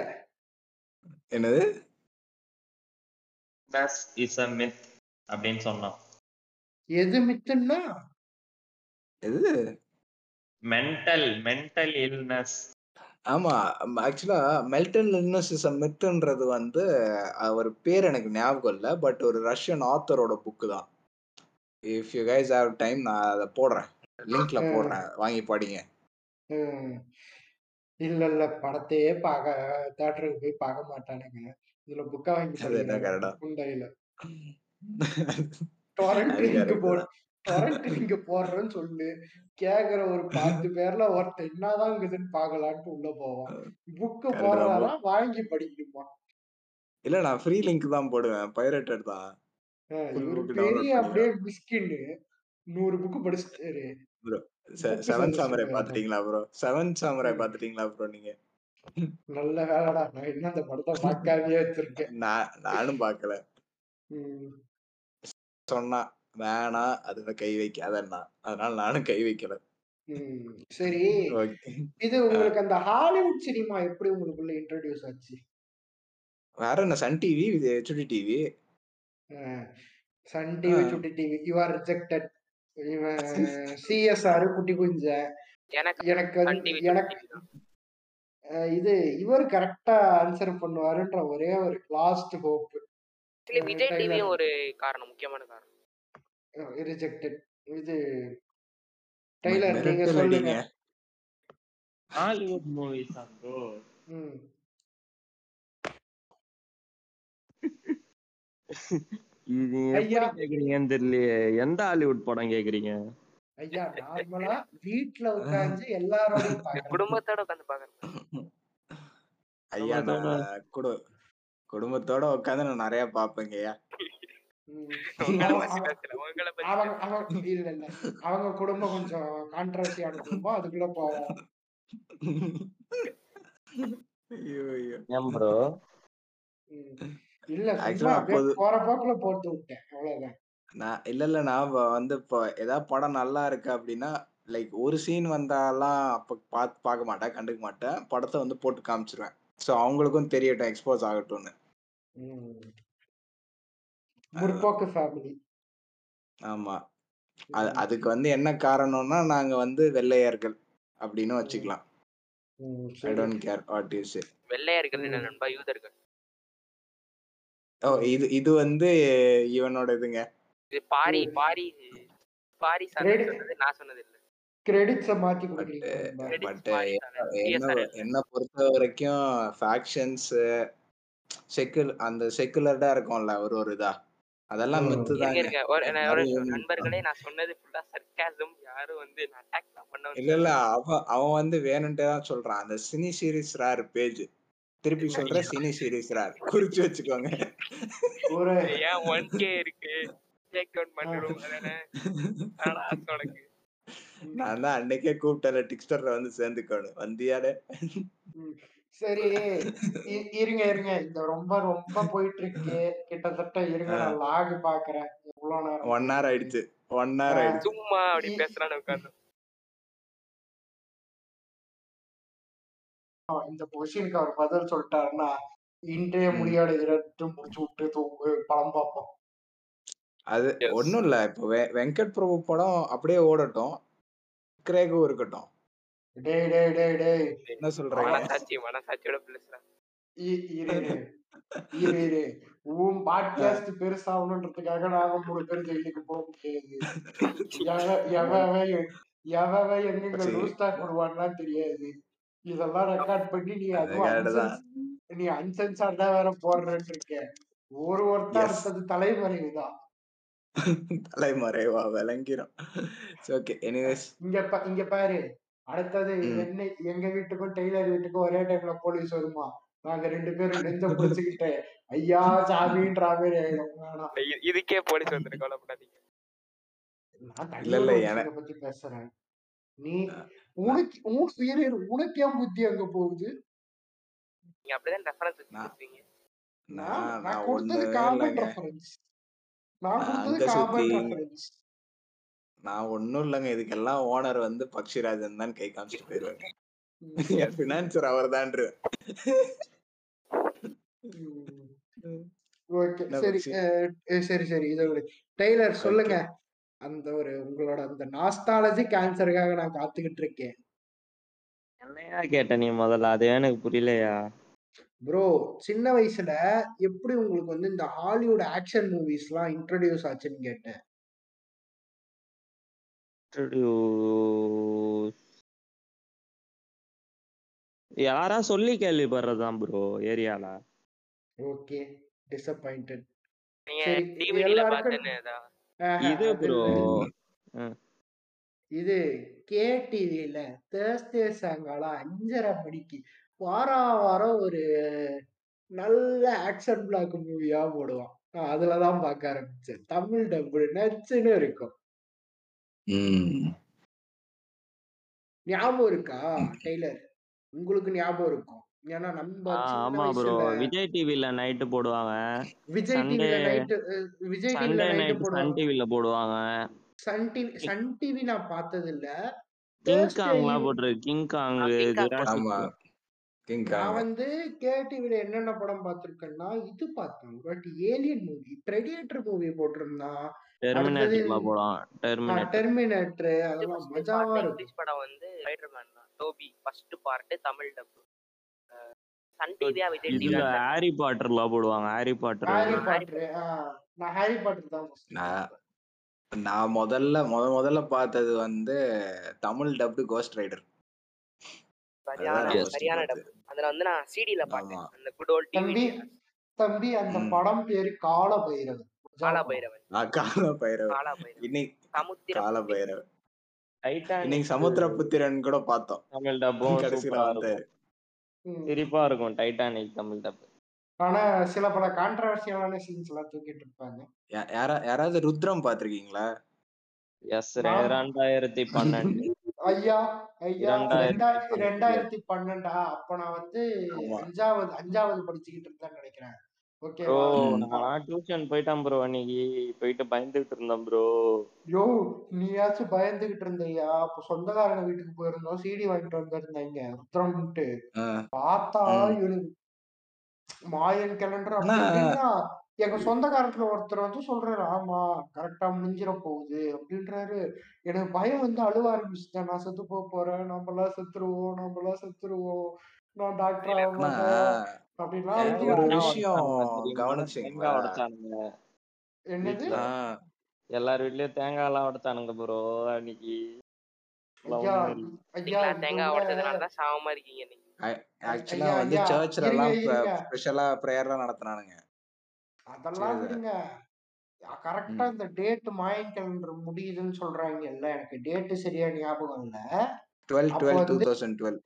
A: என்னது
D: Mass is a myth அப்படின்னு சொன்னான்
B: எது மித்துன்னா
A: எது
D: மென்டல் மென்டல் இல்னஸ்
A: ஆமா ஆக்சுவலா மெல்டன் லின்னஸ் மித்துன்றது வந்து அவர் பேர் எனக்கு ஞாபகம் இல்ல பட் ஒரு ரஷ்யன் ஆத்தரோட புக்கு தான். If you guys have time நான் அதை போடுறேன். லிங்க்ல. போடுறேன். வாங்கி படிங்க.
B: இல்ல இல்ல. படத்தையே பார்க்க தேட்டருக்கு போய் பார்க்க மாட்டானுங்க. இதுல புக்கா வாங்கி குண்டையில. டொரண்ட் லிங்க் போடுறேன்னு சொல்லு. கேக்குற ஒரு பத்து பேர்ல ஒருத்தன் என்னதான் இருக்குதுன்னு பார்க்கலான்ட்டு உள்ள போவான். புக்கு
A: Correct தான்
B: போடுறாரா வாங்கி படிக்கணுமா?
A: இல்ல நான் ஃப்ரீ லிங்க் தான் போடுவேன். பைரேட்டட் தான்.
B: இவரு பெரிய அப்படியே மிஸ்கின்னு நூறு புக்கு படிச்சுட்டாரு
A: செவன் சாமரை. பாத்துட்டீங்களா ப்ரோ? Seven samurai. பாத்துட்டீங்களா ப்ரோ நீங்க?
B: நல்ல வேலைடா. நான் இன்னும் அந்த படத்தை பார்க்காதே வச்சிருக்கேன்.
A: நான் நானும் பார்க்கல. சொன்னா வேணாம் அதுல கை வைக்காதன்னா. அதனால நானும் கை வைக்கல.
B: சரி. இது உங்களுக்கு அந்த ஹாலிவுட் சினிமா எப்படி உங்களுக்குள்ள இன்ட்ரோடியூஸ் ஆச்சு?
A: வேற என்ன சன் டிவி? இது HD TV
B: Sun TV. Chutti TV. You are rejected CSR குட்டி குஞ்ச.
C: எனக்கு
B: எனக்கு
C: டிவி
B: இது இவர் கரெக்டா ஆன்சர் பண்ணுவாருன்ற ஒரே ஒரு லாஸ்ட் ஹோப்
C: விஜய். டிவியும் ஒரு காரணம் முக்கியமான காரணம்.
B: ரிஜெக்டட் இது டெய்லர் நீங்க சொல்லுங்க.
D: ஹாலிவுட் மூவிஸ் ப்ரோ இது கேக்குறீங்கன்னு தெரியலையே. எந்த ஹாலிவுட் படம் கேக்குறீங்க?
B: ஐயா நார்மலா வீட்ல உட்கார்ந்து பார்க்கணும்
C: குடும்பத்தோட உட்காந்து பாக்குறேன்
A: ஐயா நான் குடு குடும்பத்தோட உட்காந்து நான் நிறைய பாப்பேங்க ஐயா.
B: அவங்க அவங்க இல்ல இல்ல. அவங்க குடும்பம் கொஞ்சம் கான்ட்ரவர்சியான குடும்பம் அதுக்குள்ள போவோம்.
A: ஐயோ ஐயோ.
D: ஏன் ப்ரோ.
B: இல்ல சும்மா
A: ஆக்சுவலா
B: அப்படியே
A: அப்போது
B: போற போக்குல போட்டு விட்டேன். அவ்வளவுதான்.
A: நான் இல்ல இல்ல நான் வ- வந்து இப்போ ஏதாவது படம் நல்லா இருக்கு அப்படின்னா லைக் ஒரு சீன் வந்தாலாம் அப்ப பார்த்து பார்க்க மாட்டேன் கண்டுக்க மாட்டேன். படத்தை வந்து போட்டு காமிச்சிருவேன். ஸோ அவங்களுக்கும் தெரியட்டும் எக்ஸ்போஸ் ஆகட்டும்னு.
B: ம்.
A: அதுதான்
B: முற்போக்கு ஃபேமிலி
A: ஆமா. அது அதுக்கு வந்து என்ன காரணம்னா நாங்க வந்து வெள்ளையர்கள் அப்படின்னு
B: ம்.
A: வச்சுக்கலாம்.
B: ம்,
A: ஐ
B: சரி
A: don't care what you say
C: வெள்ளையர்கள் என்ன
B: ம்.
C: நண்பா? யூதர்கள்.
A: ஓ. இது இது வந்து இவனோட இதுங்க
C: இது பாரி. பாரி பாரி சொன்னது நான் சொன்னது இல்ல
B: கிரெடிட்ஸ மாத்தி
A: பட் என்ன பொறுத்த வரைக்கும் ஃபேக்ஷன்ஸ் செக்குல் அந்த செக்குலர்டா இருக்கும்ல ஒரு ஒரு இதா. அதெல்லாம். மித்து. யூனிட்
C: நண்பர்களே நான் சொன்னது ஃபுல்லா சர்க்காசம் யாரும் வந்து நான் அட்டாக் தான் பண்ண
A: இல்ல இல்ல. அவன் அவன் வந்து வேணும்ட்டே தான் சொல்றான். அந்த சினி சீரிஸ் ரேர் பேஜ் திருப்பி சொல்ற சினி சீரிஸ் ரேர் குறிச்சு வச்சுக்கோங்க.
B: ஒரு
C: ஏன் ஒன் கே இருக்கு? டேக்.
A: நான் தான் அன்னைக்கே கூப்பிட்டல டிக்ஸ்டர்ல வந்து சேர்ந்துக்கணும் வந்தியாடே.
B: சரி இருங்க இருங்க. இந்த ரொம்ப ரொம்ப போயிட்டு இருக்கு கிட்டத்தட்ட இருங்க நான் லாக் பாக்குறேன். எவ்வளவு நேரம்?
A: ஒன் ஹவர் ஆயிடுச்சு. One hour. ஆயிடுச்சு.
C: சும்மா அப்படி பேசுறான்னு உட்காந்து
B: இந்த கொஸ்டினுக்கு அவர் பதில் சொல்லிட்டாருன்னா இன்றைய
A: ம்.
B: முடியாத இரண்டு முடிச்சு விட்டு தூங்கு படம் பார்ப்போம்.
A: அது ஒண்ணும் இல்ல. இப்போ வெ- வெங்கட் பிரபு படம் அப்படியே ஓடட்டும். கிரேகும் இருக்கட்டும்.
B: டேய் டேய் டேய் டேய்.
A: என்ன சொல்றீங்க?
C: மனசாட்சி மனசாட்சியோட பேசுறேன்.
B: இரு இரு. இரு உன் பாட்காஸ்ட் பெருசாகணுன்றதுக்காக நாங்க மூணு பேர் ஜெயிலுக்கு போக முடியாது. எவ- எவன் எவன் எங்கெங்க
A: சரி.
B: லூஸ் டாக் போடுவான்லாம் தெரியாது. இதெல்லாம் ரெக்கார்ட் பண்ணி நீ
A: அது
B: அதுவும்
A: கேடுதான்.
B: அன்சென்ஸ் நீ அன்சென்சார் தான் வேற போடுறேன்னு இருக்க ஒரு ஒருத்தர் அடுத்தது தலைமறைவுதான்
A: தலைமறைவா விளங்கிரும். ஓகே எனிவேஸ்
B: இங்க இங்க பாரு. அடுத்தது. என்ன எங்க வீட்டுக்கும் டெய்லர் வீட்டுக்கும் ஒரே டைம்ல போலீஸ் வருமா? நாங்க ரெண்டு பேரும் நெஞ்ச பிடிச்சுக்கிட்டு ஐயா சாமின்ற மாதிரி
C: இதுக்கே போலீஸ் கவலைப்படாதீங்க
B: நான்
A: இல்ல இல்ல
B: பத்தி பேசுறேன். நீ உனக்கு இரு, இரு, உனக்கு ஏன் புத்தி அங்க போகுது?
C: நீங்க அப்படிதான் ரெஃபரன்ஸ் வச்சு
A: நான்
B: நான் கொடுத்தது
A: இல்லைங்க.
B: ரெஃபரன்ஸ் நான் கொடுத்தது ரெஃபரன்ஸ்
A: ஒண்ணும் இல்லைங்க. இதுக்கெல்லாம் ஓனர் வந்து பக்ஷிராஜன் தான் கை காமிச்சிட்டு போயிருவாங்க என் பினான்சர் அவர்
B: ஓகே.
A: என்ன
B: சரி சரி சரி. இதை டெய்லர் சொல்லுங்க.
A: ஓகே
B: அந்த ஒரு உங்களோட அந்த நாஸ்டாலஜி கேன்சருக்காக நான் காத்துக்கிட்டு இருக்கேன்.
D: என்னையா கேட்ட நீ முதல்ல? அது எனக்கு புரியலையா?
B: ப்ரோ சின்ன வயசுல எப்படி உங்களுக்கு வந்து இந்த ஹாலிவுட் ஆக்ஷன் மூவிஸ்லாம் இன்ட்ரடியூஸ் ஆச்சுன்னு கேட்டேன்.
D: Introduce- யாரா சொல்லி கேள்விப்படுறதுதான் ப்ரோ ஏரியால.
B: ஓகே டிசப்பாயிண்டட்
C: நீங்க
B: எல்லாருக்கும்
C: பார்த்தேன்னு
D: இது ப்ரோ
B: இது கே டிவில தேர்ஸ்டே சாயங்காலம் அஞ்சரை மணிக்கு வாரம் வாரம் ஒரு நல்ல ஆக்ஷன் பிளாக் மூவியா போடுவான். அதுலதான் பார்க்க ஆரம்பிச்சேன். தமிழ் டப்பு நச்சுன்னு இருக்கும்.
A: ம்.
B: ஞாபகம் இருக்கா டெய்லர்? உங்களுக்கு ஞாபகம் இருக்கும் ஏன்னா நம்ம
D: ஆமா ப்ரோ விஜய் டிவில நைட்டு போடுவாங்க.
B: விஜய் டிவில நைட்டு விஜய் டிவில
D: நைட் சன்
B: போடுவாங்க.
D: டிவில போடுவாங்க.
B: சன் டிவி சன் டிவி நான் பார்த்தது இல்ல
D: கிங் காங்லாம் கிங் காங்
A: ஆமா கிங்
B: நான் வந்து கே டிவில என்னென்ன படம் பார்த்திருக்கேன்னா இது பார்த்தேன். But alien movie predator movie போட்டிருந்தான்
D: டெர்மினேட்டர்ல போடுவான் டெர்மினேட்டர்
B: டெர்மினேட்டர் அதெல்லாம் மஜாவா
C: படம் வந்து ஸ்பைடர்மேன் தான். Tobey first part Tamil dub Sun டிவியா Vijay டிவியா
D: ஹாரி பாட்டர்ல போடுவாங்க. ஹாரி பாட்டர்
B: ஹாரி பாட்டர் நான் ஹாரி பாட்டர் தான்
A: நான் முதல்ல முத முதல்ல பார்த்தது வந்து தமிழ் டப்டு கோஸ்ட் ரைடர்
C: சரியான டப் அதுல வந்து நான் சிடில பார்த்தேன். அந்த குட் ஓல்ட்
B: தம்பி
C: டிவி
B: தம்பி அந்த படம் பேரு கால பைரவன்
C: காலா பைரவன்
A: கால
C: பைரவன்
A: இன்னைக்கு
C: சமுத்திர
A: கால
C: புத்திரன்.
A: பைரவர் இன்னைக்கு
D: டைட்டானிக்
A: சமுத்திரபுத்திரன் கூட பார்த்தோம்.
D: தமிழ் டப்பும்
A: கடைசியில
D: சூப்பரா
A: வந்தாரு.
B: ம்.
D: சிரிப்பா இருக்கும் டைட்டானிக் தமிழ் டப்
B: ஆனா சில பல கான்ட்ரவர்சியலான சீன்ஸ் எல்லாம் தூக்கிட்டு இருப்பாங்க.
A: யா- யாரா யாராவது ருத்ரம் பாத்திருக்கீங்களா
D: எஸ்
B: நான்
D: ரெண்டாயிரத்தி பன்னெண்டு.
B: ஐயா ஐயா
D: இரண்டாயிரத்தி
B: ரெண்டாயிரத்தி
D: பன்னெண்டு.
B: ரெண்டாயிரத்தி பன்னெண்டா? அப்ப நான் வந்து
A: ஆமா.
B: அஞ்சாவது அஞ்சாவது படிச்சுக்கிட்டு இருந்தேன்னு நினைக்கிறேன்.
D: ப்ரோ
B: ஓகேவா
D: நான் டியூஷன் போயிட்டேன் ப்ரோ அன்னைக்கு போயிட்டு பயந்துகிட்டு இருந்தேன் ப்ரோ
B: யோ நீயாச்சும் பயந்துகிட்டு இருந்தியா? அப்ப சொந்தக்காரங்க வீட்டுக்கு போயிருந்தோம் சிடி வாங்கிட்டு வந்திருந்தாங்க ருத்ரம்ட்டு
A: ஆ,
B: பார்த்தா
A: ம்.
B: இவனுக்கு மாயன் கேலண்டர்
A: ஆனா
B: அப்படி இப்படின்னா எங்க சொந்தக்காரத்துல ஒருத்தர் வந்து சொல்றாரு ஆமா கரெக்டா முடிஞ்சிட போகுது அப்படின்றாரு. எனக்கு பயம் வந்து அழுவ ஆரம்பிச்சுட்டேன் நான் செத்து போக போறேன் நம்மளாம் செத்துருவோம் நம்மளாம் செத்துருவோம். நான் டாக்டர் ஆக
A: ஆனா
B: மாட்டேன்
A: விஷயம் கவனிச்சீங்களா
D: எல்லார் வீட்லயும் தேங்காய் எல்லாம் உடைச்சானுங்க ப்ரோ அன்னைக்கு.
C: தேங்காய் உடைச்சதுனாலதான் சாவமா இருக்கீங்க நீங்க
A: ஆக்சுவலா வந்து எல்லாம் ஸ்பெஷலா பிரேயர்லாம் நடத்துனானுங்க.
B: அதெல்லாம் கரெக்டா இந்த டேட் மாய முடியுதுன்னு சொல்றாங்க இல்ல எனக்கு டேட் சரியா ஞாபகம் இல்ல.
A: 12 12
B: 2012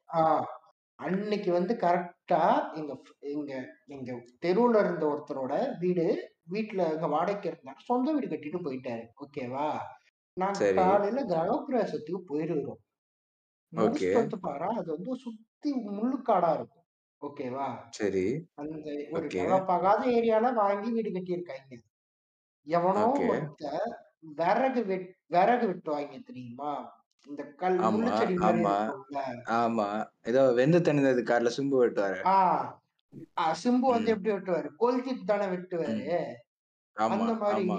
B: அன்னைக்கு வந்து கரெக்டா எங்க ஃப்- எங்க எங்க தெருவுல இருந்த ஒருத்தரோட வீடு வீட்டுல எங்க வாடகைக்கு இருந்தார். சொந்த வீடு கட்டிட்டு போயிட்டாரு. ஓகேவா நாங்க காலையில கிரகப்பிரவேசத்துக்கு முடிச்சுட்டு வந்து பாரு அது வந்து சுத்தி முள்ளுக்காடா இருக்கும். ஓகேவா
A: சரி.
B: அந்த ஒரு ஆகாத ஏரியால வாங்கி வீடு கட்டியிருக்காங்க. எவனோ
A: ஓகே
B: ஒருத்தன் விறகு வெட் விறகு வெட்டுவாங்க தெரியுமா? இந்த கல்
A: ஆமா
B: மாதிரி
A: ஆமா.
B: இருக்கும்ல.
A: ஆமா. ஏதோ வெந்து தணிந்தது கார்ல சிம்பு வெட்டுவாரு.
B: ஆஹ் ஆஹ் சிம்பு வந்து
A: ம்.
B: எப்படி வெட்டுவாரு? கொளுத்திட்டு தானே வெட்டுவாரு.
A: ஆமா
B: அந்த மாதிரி
A: ஆமா.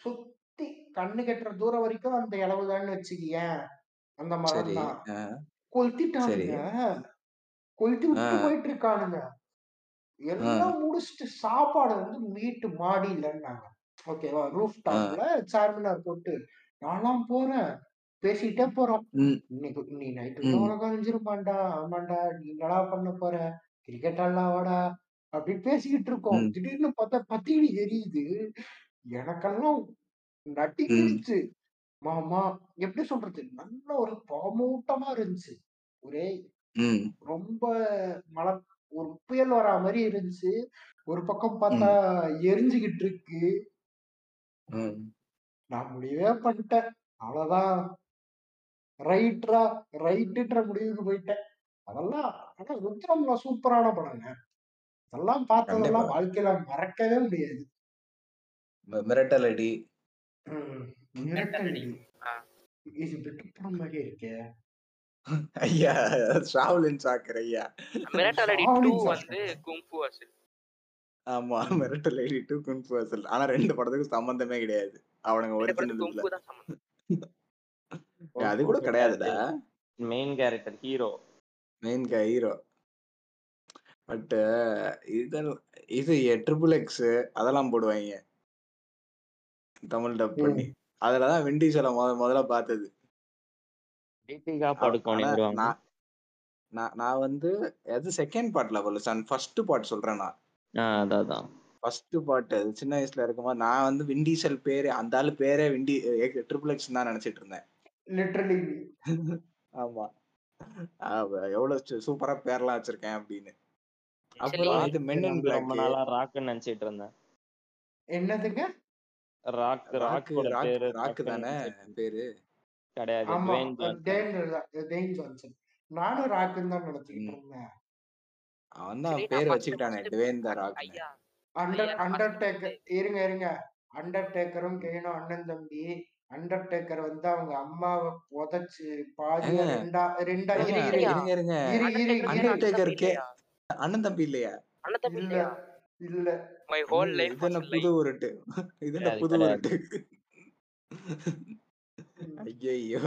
B: சுத்தி கண்ணு கெட்டுற தூரம் வரைக்கும் அந்த இளவுதான்னு வச்சுக்கியேன் அந்த மரம்
A: சரி
B: தான்
A: ஆ, சரி.
B: கொளுத்திட்டானுங்க கொளுத்தி
A: ஆ.
B: விட்டு போயிட்டு இருக்கானுங்க
A: ஆ.
B: எல்லாம் முடிச்சுட்டு சாப்பாடு வந்து வீட்டு மாடியிலன்னாங்க. ஓகேவா? ரூஃப்
A: ஆ.
B: டாப்ல சார்மினார் போட்டு நான்லாம் போறேன். பேசிட்டே போறோம்.
A: ம்.
B: இன்னைக்கு நீ நைட்டு
A: ம்.
B: உனக்கு அழிஞ்சிருமாண்டா ஆமாண்டா நீ என்னடா பண்ண போற? கிரிக்கெட் ஆடலாம் வாடா அப்படின்னு பேசிக்கிட்டு இருக்கோம்.
A: ம்.
B: திடீர்னு பார்த்தா பத்தினி எரியுது. எனக்கெல்லாம்
A: ம்.
B: நட்டிக்கிடுச்சு மாமா எப்படி சொல்றது? நல்ல ஒரு பாமூட்டமா இருந்துச்சு. ஒரே
A: ம்.
B: ரொம்ப மழை ஒரு புயல் வரா மாதிரி இருந்துச்சு. ஒரு பக்கம் பார்த்தா
A: ம்.
B: எரிஞ்சுகிட்டு இருக்கு.
A: ம்.
B: நான் முடிவே பண்ணிட்டேன். அவ்வளவுதான். ரைட்ரா ரைட்டுன்ற முடிவுக்கு போயிட்டேன். அதெல்லாம் ஆனா ருத்ரம்ல சூப்பரான படங்க. அதெல்லாம் பார்த்ததெல்லாம் வாழ்க்கையில மறக்கவே முடியாது.
A: மிரட்டல் அடி.
B: மிரட்டல். இது இருக்கே.
A: ஐயா ஷாவ்லின் சாக்கர் ஐயா.
C: மிரட்டல் அடி வந்து குங்ஃபு அசில்
A: ஆமா மிரட்டல் அடி டூ குன்ஃபு அசல் ஆனா ரெண்டு படத்துக்கும் சம்பந்தமே கிடையாது. அவனுங்க
C: ரெண்டு படத்துக்கு
A: ஒரிஜினல் இதுல
C: குங்ஃபு தான் சம்மந்தம்
A: அது கூட கிடையாதுடா.
D: Main character hero
A: main hero but இதெல்லாம் இது ட்ரிபிள் எக்ஸ் அதெல்லாம் போடுவாங்க தமிழ் டப். பண்ணி. அதுலதான் விண்டீசல முத முதல்ல பார்த்தது. நான் நான் நான் வந்து அது செகண்ட் பார்ட்ல போல சன் ஃபர்ஸ்ட் பார்ட் சொல்றேன் நான்.
D: ஆ அதான்
A: ஃபர்ஸ்ட் பார்ட் சின்ன வயசுல இருக்கும்போது நான் வந்து விண்டீசல் பேரு அந்த ஆளு பேரே விண்டி ட்ரிபிள் எக்ஸ் தான் நினைச்சிட்டு இருந்தேன்.
B: லிட்டரலி
A: ஆமா. எவ்வளவு சூப்பரா பேர்லாம் வச்சிருக்கேன் அப்படின்னு. அப்புறம் இது மென் இன் பிளாக்
D: நாளா ராக்குன்னு நினைச்சிட்டு இருந்தேன்.
B: என்னதுங்க?
D: ராக்
A: ராக்
D: பேரு
A: ராக்கு
D: ராக்குன்னு
A: தானே
D: நினைச்சிட்டு.
A: பேரு?
D: கிடையாது
B: நானும் ராக்குன்னு தான் நினைச்சுக்கிட்டு
A: ம்.
B: இருந்தேன்.
A: அவன் தான் பேர் வச்சுக்கிட்டானே டுவேன் த ராக்னு
C: ஐயா
B: அண்டர்
C: ஐயா. நான்
B: அண்டர்
C: ஃபர்ஸ்ட்
B: டேக்கர் இருங்க இருங்க. அண்டர் டேக்கரும் கெயினும் அண்ணன் தம்பி அண்டர் டேக்கர் வந்து அவங்க அம்மாவை புதைச்சு பாதியா
A: ஏங்க
B: ரெண்டா ரெண்டா இரு இரு.
A: இருங்க இருங்க.
B: இரு இரு
C: அண்டர்டேக்கர்
B: இரு.
A: அண்டர்டேக்கர்
C: அண்ணன் தம்பி இல்லையா?
A: அண்ணன் தம்பி இல்லையா?
B: இல்ல
C: மை ஹோல் லைஃப்
A: இது என்ன
C: வாஸ்
A: புது உருட்டு. இது புது உருட்டு. ஐயோ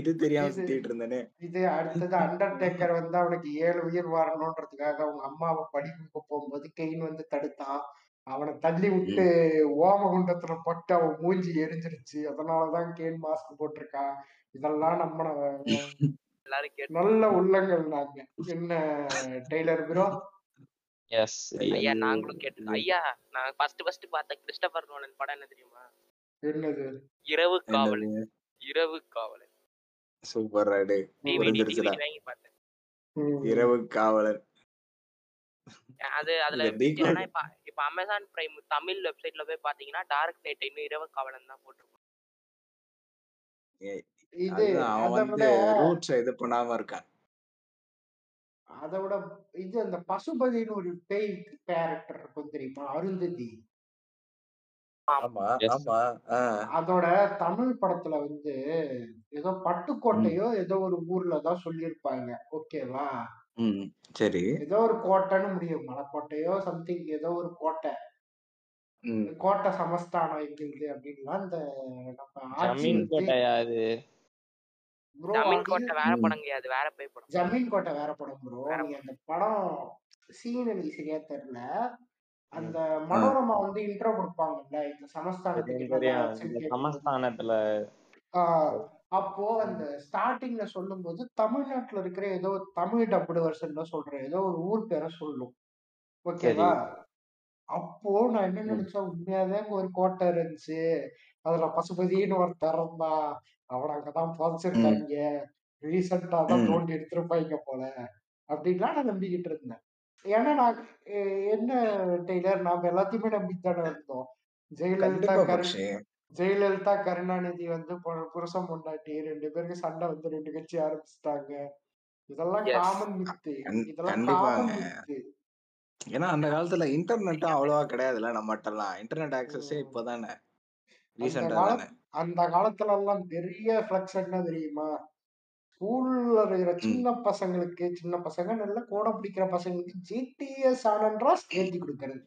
A: இது தெரியாம சுத்திட்டு இருந்தேனே.
B: இது அடுத்தது அண்டர் டேக்கர் வந்து அவனுக்கு ஏழு உயிர் வரணுன்றதுக்காக அவங்க அம்மாவை படிப்புக்கு போகும்போது கெயின் வந்து தடுத்தான். அவனை தள்ளி விட்டு ஓமகுண்டத்துல பட்டு அவன் மூஞ்சி எரிஞ்சிருச்சு. அதனாலதான் கெயின் மாஸ்க் போட்டிருக்கான். இதெல்லாம் நம்ம
C: எல்லாரும் கேட்டு
B: நல்ல உள்ளங்கள் நாங்க. என்ன டெய்லர் ப்ரோ
D: எஸ்
C: ஐயா நாங்களும் கேட்டு ஐயா நான் ஃபர்ஸ்ட் ஃபர்ஸ்ட் பார்த்த கிறிஸ்டபர் நோலன் படம் என்ன தெரியுமா?
B: என்னது?
C: இரவு
A: என்னது?
C: இரவு காவலன்.
A: சூப்பர் ராடு. இரவு காவலர்
C: அது அதுல இப்ப அமேசான் பிரைம் தமிழ் வெப்சைட்ல போய் பாத்தீங்கன்னா டார்க் நைட் இன்னும் இரவு காவலன் தான் போட்டிருக்கும்.
A: அவன் வந்து ரூட்ஸ் இது பண்ணாம இருக்கான்.
B: அதை விட இது அந்த பசுபதினு ஒரு பேய் கேரக்டர் இருக்கும் தெரியுமா? அருந்ததி.
A: ஆமா. ஆமா
B: அதோட தமிழ் படத்துல வந்து ஏதோ பட்டுக்கோட்டையோ ஏதோ ஒரு ஊர்ல தான் சொல்லியிருப்பாங்க. ஓகேவா?
A: ம், சரி.
B: ஏதோ ஒரு கோட்டைன்னு முடியும். மலைக்கோட்டையோ சம்திங் ஏதோ ஒரு கோட்டை.
A: ம்,
B: கோட்டை சமஸ்தானம் எங்கிருது அப்படின்லாம் இந்த நம்ம ஆட்சி
D: ஜமீன்
B: வந்து
D: கோட்டையா அது.
B: ப்ரோ
C: ஜமீன்
B: அது
C: கோட்டை வேற
A: ம்,
C: படம் கிடையாது. வேற பேய் படம்
B: ஜமீன் கோட்டை வேற படம் ப்ரோ
C: வேற
B: நீங்க
C: படம்.
B: அந்த படம் சீன் எனக்கு சரியா
D: ம்.
B: அந்த மனோரமா வந்து இன்ட்ரோ கொடுப்பாங்கல்ல இந்த சமஸ்தானத்துக்கு
D: தெரியும்
B: என்னென்ன
D: தெரியும்
B: ஆச்சுன்னு
D: இந்த
B: கேட்கும்போது
D: சமஸ்தானத்துல
B: ஆஹ் அப்போ. அந்த ஸ்டார்டிங்ல சொல்லும்போது தமிழ்நாட்டுல இருக்கிற ஏதோ ஒரு தமிழ் டப்புடு வருஷன் தான் சொல்றேன் ஏதோ ஒரு ஊர் பேரை சொல்லும். ஓகேவா? அப்போ நான் என்ன. நினைச்சேன்? உண்மையாவே ஒரு கோட்டை இருந்துச்சு. அதுல பசுபதினு ஒருத்தர் இருந்தா அவனை அங்கதான் புதைச்சிருக்காங்க. ரீசெண்டா தான் தோண்டி எடுத்திருப்பாங்க போல அப்படின்லாம் நான் நம்பிக்கிட்டு இருந்தேன். ஏன்னா நான் என்ன டெய்லர்? நாம எல்லாத்தையுமே நம்பித்தானே இருந்தோம். ஜெயலலிதா ஜெயலலிதா கருணாநிதி வந்து பு- புருஷன் பொண்டாட்டி ரெண்டு பேருக்கு சண்டை வந்து ரெண்டு கட்சி ஆரம்பிச்சிட்டாங்க. இதெல்லாம் காமன் மித்து இதெல்லாம்
A: கண்டிப்பாங்க.
B: காமன் மித்து
A: ஏன்னா அந்த காலத்துல இன்டர்நெட்டும் அவ்வளவா கிடையாதுல்ல நம்மகிட்டலாம் இன்டர்நெட் ஆக்சஸே இப்பதானே.
B: அந்த காலத்துல எல்லாம் பெரிய ஃபிளக்ஸ் என்ன தெரியுமா? ஸ்கூல்ல இருக்கிற சின்ன பசங்களுக்கு சின்ன பசங்க நல்ல கூட பிடிக்கிற பசங்களுக்கு ஜிடிஎஸ் ஆனன்றாஸ் ஏத்தி கொடுக்கறது.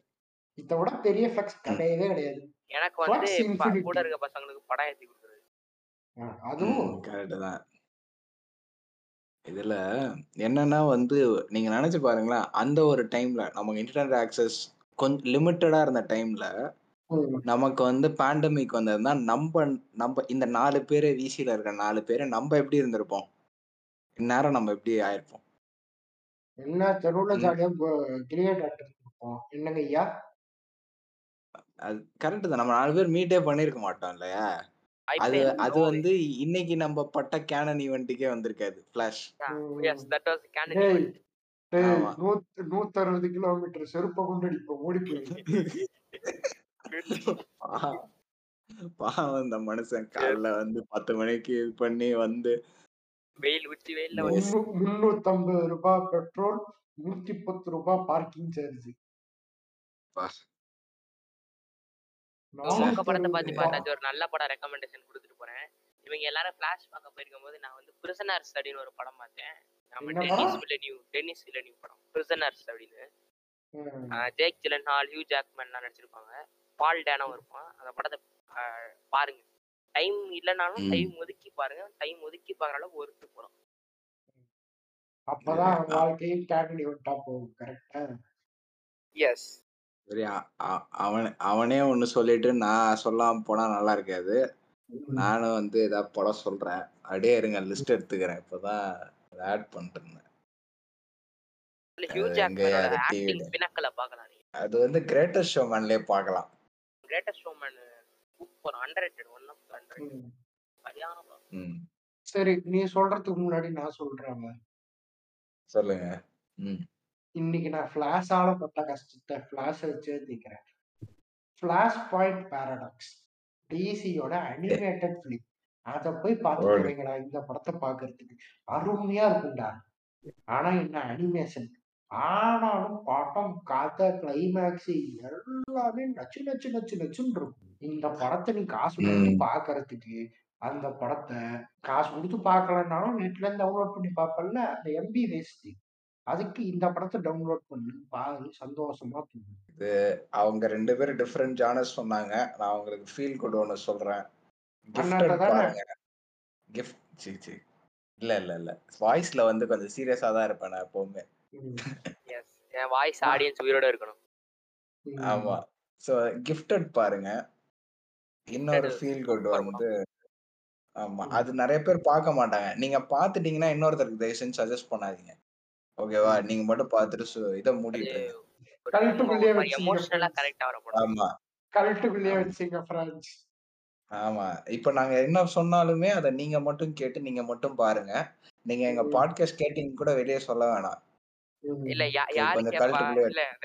B: இதை விட பெரிய ஃபிளக்ஸ் கிடையவே கிடையாது.
C: எனக்கு வந்து கூட இருக்க பசங்களுக்கு படம் ஏத்தி கொடுக்குறது.
B: அதுவும்
A: கரெக்ட் தான். இதுல என்னன்னா வந்து நீங்க நினைச்சு பாருங்களேன் அந்த ஒரு டைம்ல நமக்கு இன்டர்நெட் ஆக்சஸ் கொஞ்சம் லிமிட்டடா இருந்த டைம்ல நமக்கு வந்து பேண்டமிக் வந்ததுன்னா நம்ம நம்ம இந்த நாலு பேரு விசில இருக்க நாலு பேரு நம்ம எப்படி இருந்திருப்போம்? இந்நேரம் நம்ம எப்படி ஆயிருப்போம்?
B: என்ன தெருவுல ஜாலியா கிரிக்கெட் ஆட்டு இருப்போம் என்னங்க ஐயா?
A: அது கரெக்ட் தான். நம்ம நாலு பேர் மீட்டே பண்ணிருக்க மாட்டோம் இல்லையா? அது அது வந்து இன்னைக்கு நம்ம பட்ட கேனன் ஈவெண்ட்டுக்கே வந்திருக்காது ஃபிளாஷ்
C: எஸ் தட் வாஸ்
B: டேய்
C: ஈவெண்ட்
B: நூத்தி அறுபது கிலோமீட்டர் செருப்பை கொண்டு அடிப்போம் ஓடி
A: பாவம் இந்த மனுஷன் காலைல வந்து பத்து மணிக்கு இது பண்ணி வந்து
C: வெயில் உச்சி வெயில்ல வந்து
A: Yes.
B: முன்னூ- முன்னூத்தம்பது ரூபாய் பெட்ரோல் நூத்தி பத்து ரூபாய் பார்க்கிங் சார்ஜ்.
C: உங்க படத்தை பார்த்து பார்த்தாச்சு ஒரு நல்ல படம் ரெக்கமெண்டேஷன் கொடுத்துட்டு போறேன். இவங்க எல்லாரும் ஃபிளாஷ் பார்க்க போயிருக்கும் போது நான் வந்து பிரிசனர்ஸ் அப்படின்னு ஒரு படம் பார்த்தேன். நம்ம டென்னிஸ்? வில்லனியூ டென்னிஸ் வில்லனியூ படம். பிரிசனர்ஸ் அப்படின்னு ஜேக் ஜிலன்ஹால் ஹியூ ஜாக்மேன்லாம் நடிச்சிருப்பாங்க. பால் டேனும் இருப்பான். அந்த படத்தை பாருங்க. டைம் இல்லைனாலும். டைம் ஒதுக்கி பாருங்க. டைம் ஒதுக்கி பார்க்குற அளவுக்கு ஒருத்து போறோம்.
B: அப்பதான் வாழ்க்கையும் கேண்டி விட்டா போகும் கரெக்டா
C: எஸ்
A: சரி அ- அ- அவன் அவனே ஒண்ணு சொல்லிட்டு நான் சொல்லாம போனா நல்லா இருக்காது. நானும் வந்து ஏதாவது படம் சொல்றேன். அப்படியே இருங்க லிஸ்ட் எடுத்துக்கிறேன். இப்பதான் ஆட் பண்ணிட்டு இருந்தேன்.
C: ஹியூ
A: அது எங்க
C: ஜாக்மேனோட
A: அது
C: ஆக்டிங்
A: TV
C: பினக்கலை பார்க்கலாம் நீங்க.
A: அது வந்து கிரேட்டஸ்ட் ஷோமேன்லயே பார்க்கலாம்.
C: Greatest showman super underrated one of under
B: ம்.
C: சரியான படம்.
A: ம்.
B: சரி நீ சொல்றதுக்கு முன்னாடி நான் சொல்றேன்
A: சொல்லுங்க. ம்.
B: இன்னைக்கு நான் ஃபிளாஷால பட்ட கஷ்டத்தை ஃபிளாஷ் வச்சு எழுதிக்கிறேன் ஃபிளாஷ் பாயிண்ட் பேரடாக்ஸ் டிசியோட அனிமேட்டட் ஃபிலிம் அதை போய். வரீங்களா இந்த படத்தை பார்க்கறதுக்கு. அருமையா இருக்கும்டா. ஆனா என்ன அனிமேஷன் ஆனாலும் படம் கதை கிளைமேக்ஸ் எல்லாமே நச்சு நச்சு நச்சு நச்சுன்னு இருக்கும். இந்த படத்தை நீ காசு கொடுத்து
A: ம்.
B: பார்க்கறதுக்கு அந்த படத்தை காசு கொடுத்து பார்க்கலனாலும் நெட்ல இருந்து டவுன்லோட் பண்ணி பார்ப்பல அந்த எம்பி வேஸ்ட் அதுக்கு இந்த படத்தை டவுன்லோட் பண்ணு பாரு சந்தோஷமா தூங்கு.
A: அவங்க ரெண்டு பேரும் டிஃப்ரெண்ட் ஜானர்ஸ் சொன்னாங்க. நான் அவங்களுக்கு ஃபீல் குட் ஒன்று சொல்றேன். Gift C C. இல்ல இல்ல இல்ல. வாய்ஸ்ல வந்து கொஞ்சம் சீரியஸா தான் இருப்பேன் நான் எப்பவுமே.
C: என் வாய்ஸ். ஆடியன்ஸ் உயிரோட இருக்கணும்.
A: ஆமா. சோ கிஃப்டட் பாருங்க. இன்னொரு ஃபீல் குட்
C: super
A: வந்து ஆமா. அது நிறைய பேர் பார்க்க மாட்டாங்க. நீங்க பாத்துட்டீங்கன்னா இன்னொருத்தருக்கு தயவு செஞ்சு சஜஸ்ட் பண்ணாதீங்க. ஓகேவா. நீங்க மட்டும் பார்த்துட்டு சு- இதை மூடிட்டு.
B: வச்சீங்க
C: எமோஷனலா. கரெக்ட் ஆகிற படம்
A: ஆமா.
B: கழட்டுக்குள்ளேயே
A: ஆமா.
B: வச்சுங்க ஃப்ரெண்ட்ஸ்
A: ஆமா. இப்ப நாங்க என்ன சொன்னாலுமே அதை நீங்க மட்டும் கேட்டு நீங்க மட்டும் பாருங்க. நீங்க எங்க. பாட்காஸ்ட் கேட்டீங்க கூட வெளியே சொல்ல வேணாம்.
C: இல்ல யாரு இல்ல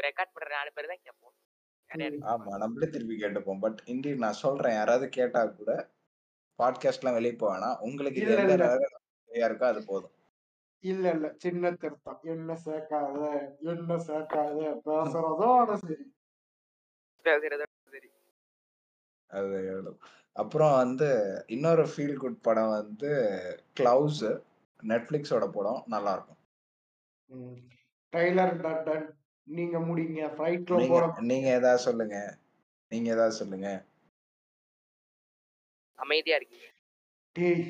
C: ரெக்கார்ட் பண்ற நாலு பேர் தான் கேட்போம்
A: ஆமா நம்மளே திருப்பி கேட்டுப்போம். பட் இண்டி நான் சொல்றேன் யாராவது கேட்டா கூட பாட்காஸ்ட்லாம் வெளியே போவேனா உங்களுக்கு இது எந்த இருக்கோ அது போதும்.
B: இல்ல இல்ல. சின்ன திருத்தம். என்ன சேர்க்காத என்ன சேர்க்காத பேசுறதோட சரி.
A: அது. அப்புறம் வந்து இன்னொரு ஃபீல் குட் படம் வந்து கிளவுஸ் நெட்ஃபிளிக்ஸோட படம் நல்லா இருக்கும்
B: ட்ரைலர் டன் நீங்க முடிங்க. ஃப்ளைட்ல
A: நீங்க
B: போற
A: நீங்க ஏதாவது சொல்லுங்க. நீங்க ஏதாவது சொல்லுங்க.
C: அமைதியா இருக்கீங்க.
B: டேய்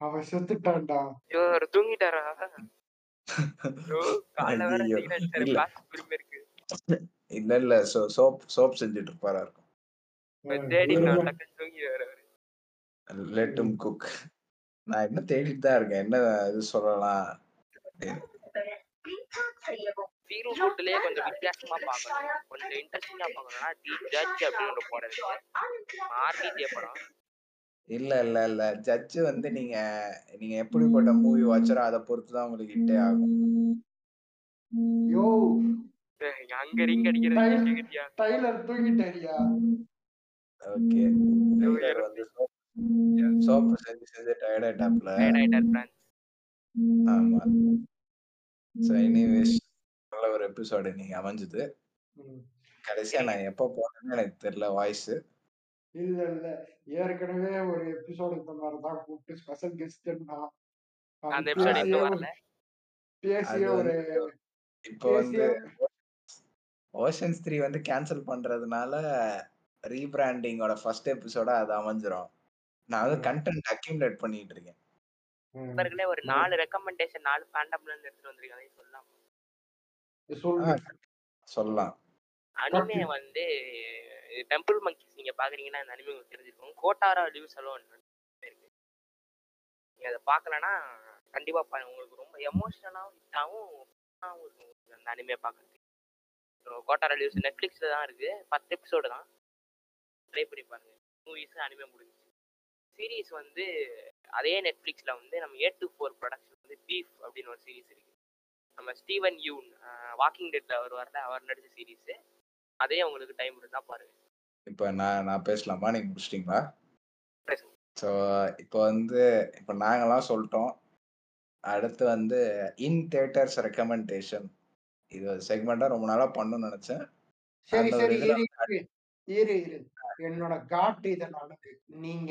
B: அவன் செத்துட்டான்டா.
C: ஐயோ அவர் தூங்கிட்டாரா?
A: இல்ல. இல்ல சோப் சோப் செஞ்சுட்டு இருப்பாரா இருக்கும்
C: அவரு.
A: லெட்டும் குக் நான் இன்னும் தேடிட்டு தான் இருக்கேன். என்ன இது சொல்லலாம்.
C: ஃபீல் குட்லயே கொஞ்சம் வித்தியாசமா பார்க்கணும். கொஞ்சம் இன்ட்ரெஸ்டிங்கா பார்க்கணும்னா டி ஜட்ஜ் அப்படின்னு ஒரு படம் ஆர்டிஜே படம்.
A: இல்ல இல்ல இல்ல. ஜட்ஜ் வந்து நீங்க நீங்க எப்படிப்பட்ட மூவி வாட்சரோ அதை பொறுத்து தான் உங்களுக்கு ஹிட்டே ஆகும்.
B: யோ.
C: அங்க ரிங் அடிக்கிறது
B: டைலர் தூங்கிட்டாரியா
A: ஓகே சோப்பு செஞ்சு செஞ்சு டயர்ட் ஆயிட்டாப்ல. ஆமா. ஸோ எனிவேஸ் நல்ல ஒரு எபிசோடு நீங்க அமைஞ்சது. கடைசியா நான் எப்போ போனேன்னு எனக்கு தெரியல வாய்ஸ்
B: இல்ல இல்ல. ஏற்கனவே ஒரு எபிசோடு இந்த மாதிரி தான் கூப்பிட்டு ஸ்பெஷல்
C: எபிசோடு
B: பேசியே ஒரு
A: இப்போ வந்து ஓஷன்ஸ் த்ரீ வந்து கேன்சல் பண்றதுனால ரீபிராண்டிங்கோட ஃபர்ஸ்ட் எபிசோட அது அமைஞ்சிரும். நான் வந்து கண்டென்ட் அக்யூமுலேட் பண்ணிட்டு இருக்கேன்.
B: ம்.
C: நண்பர்களே ஒரு நாலு ரெக்கமெண்டேஷன் நாலு ஃபேண்டம்ல இருந்து எடுத்துட்டு வந்திருக்காங்க. அதையும் சொல்லலாம்?
A: சொல்லலாம்.
C: அனிமே வந்து டெம்பிள் மங்கிஸ் நீங்கள் பார்க்குறீங்கன்னா அந்த அனிமே உங்களுக்கு தெரிஞ்சிருக்கும். கோட்டாரா லிவ் சலோன் இருக்கு. நீங்கள் அதை பார்க்கலன்னா கண்டிப்பாக பா உங்களுக்கு ரொம்ப எமோஷ்னலாகவும் இதாகவும் இருக்கும் அந்த அனிமே பார்க்கறதுக்கு. கோட்டாரா லிவ்ஸ் நெட்ஃப்ளிக்ஸில் தான் இருக்குது பத்து எபிசோடு தான். ட்ரை பண்ணி பாருங்கள் மூவிஸ் அனிமே முடிஞ்சிச்சு. சீரீஸ் வந்து அதே நெட்ஃப்ளிக்ஸில் வந்து நம்ம ஏ டு ஃபோர் ப்ரொடக்ஷன் வந்து பீஃப் அப்படின்னு ஒரு சீரீஸ் இருக்குது நம்ம ஸ்டீவன் யூன் வாக்கிங் டேட்டில் அவர் வரல அவர் நடித்த சீரீஸு அதே உங்களுக்கு டைம் இருந்தா பாருங்க.
A: இப்போ நான் நான் பேசலாமா? நீங்க முடிச்சிட்டீங்களா. ஸோ இப்போ வந்து இப்போ நாங்களாம் சொல்லிட்டோம். அடுத்து வந்து இன் தேட்டர்ஸ் ரெக்கமெண்டேஷன் இது ஒரு செக்மெண்ட்டாக ரொம்ப நாளாக பண்ணணும்னு நினச்சேன்.
B: சரி சரி இரு இரு இரு இரு. என்னோட காட்டு இதை நடக்கு நீங்க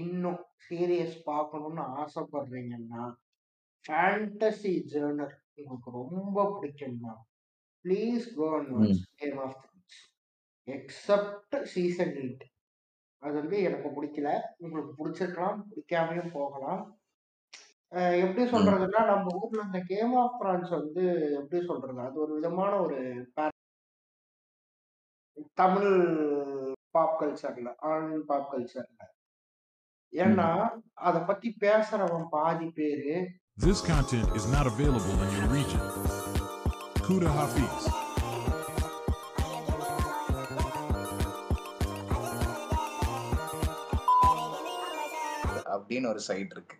B: இன்னும் சீரியஸ் பார்க்கணும்னு ஆசைப்படுறீங்கன்னா ஃபேண்டசி ஜேர்னர் உங்களுக்கு ரொம்ப பிடிக்கும்னா please go and watch game of except season eight அது வந்து எனக்கு பிடிக்கல. உங்களுக்கு பிடிச்சிருக்கலாம் பிடிக்காமையும் போகலாம். எப்படி சொல்றதுன்னா நம்ம ஊர்ல இந்த கேம் ஆஃப் த்ரான்ஸ் வந்து எப்படி சொல்றது? அது ஒரு விதமான ஒரு தமிழ் பாப் கல்ச்சர்ல ஆன் பாப் கல்ச்சர்ல ஏன்னா அத பத்தி பேசுறவன் பாதி பேரு
E: This content is not available in your region. Kuda Hafiz.
A: அப்படின்னு ஒரு சைட் இருக்கு.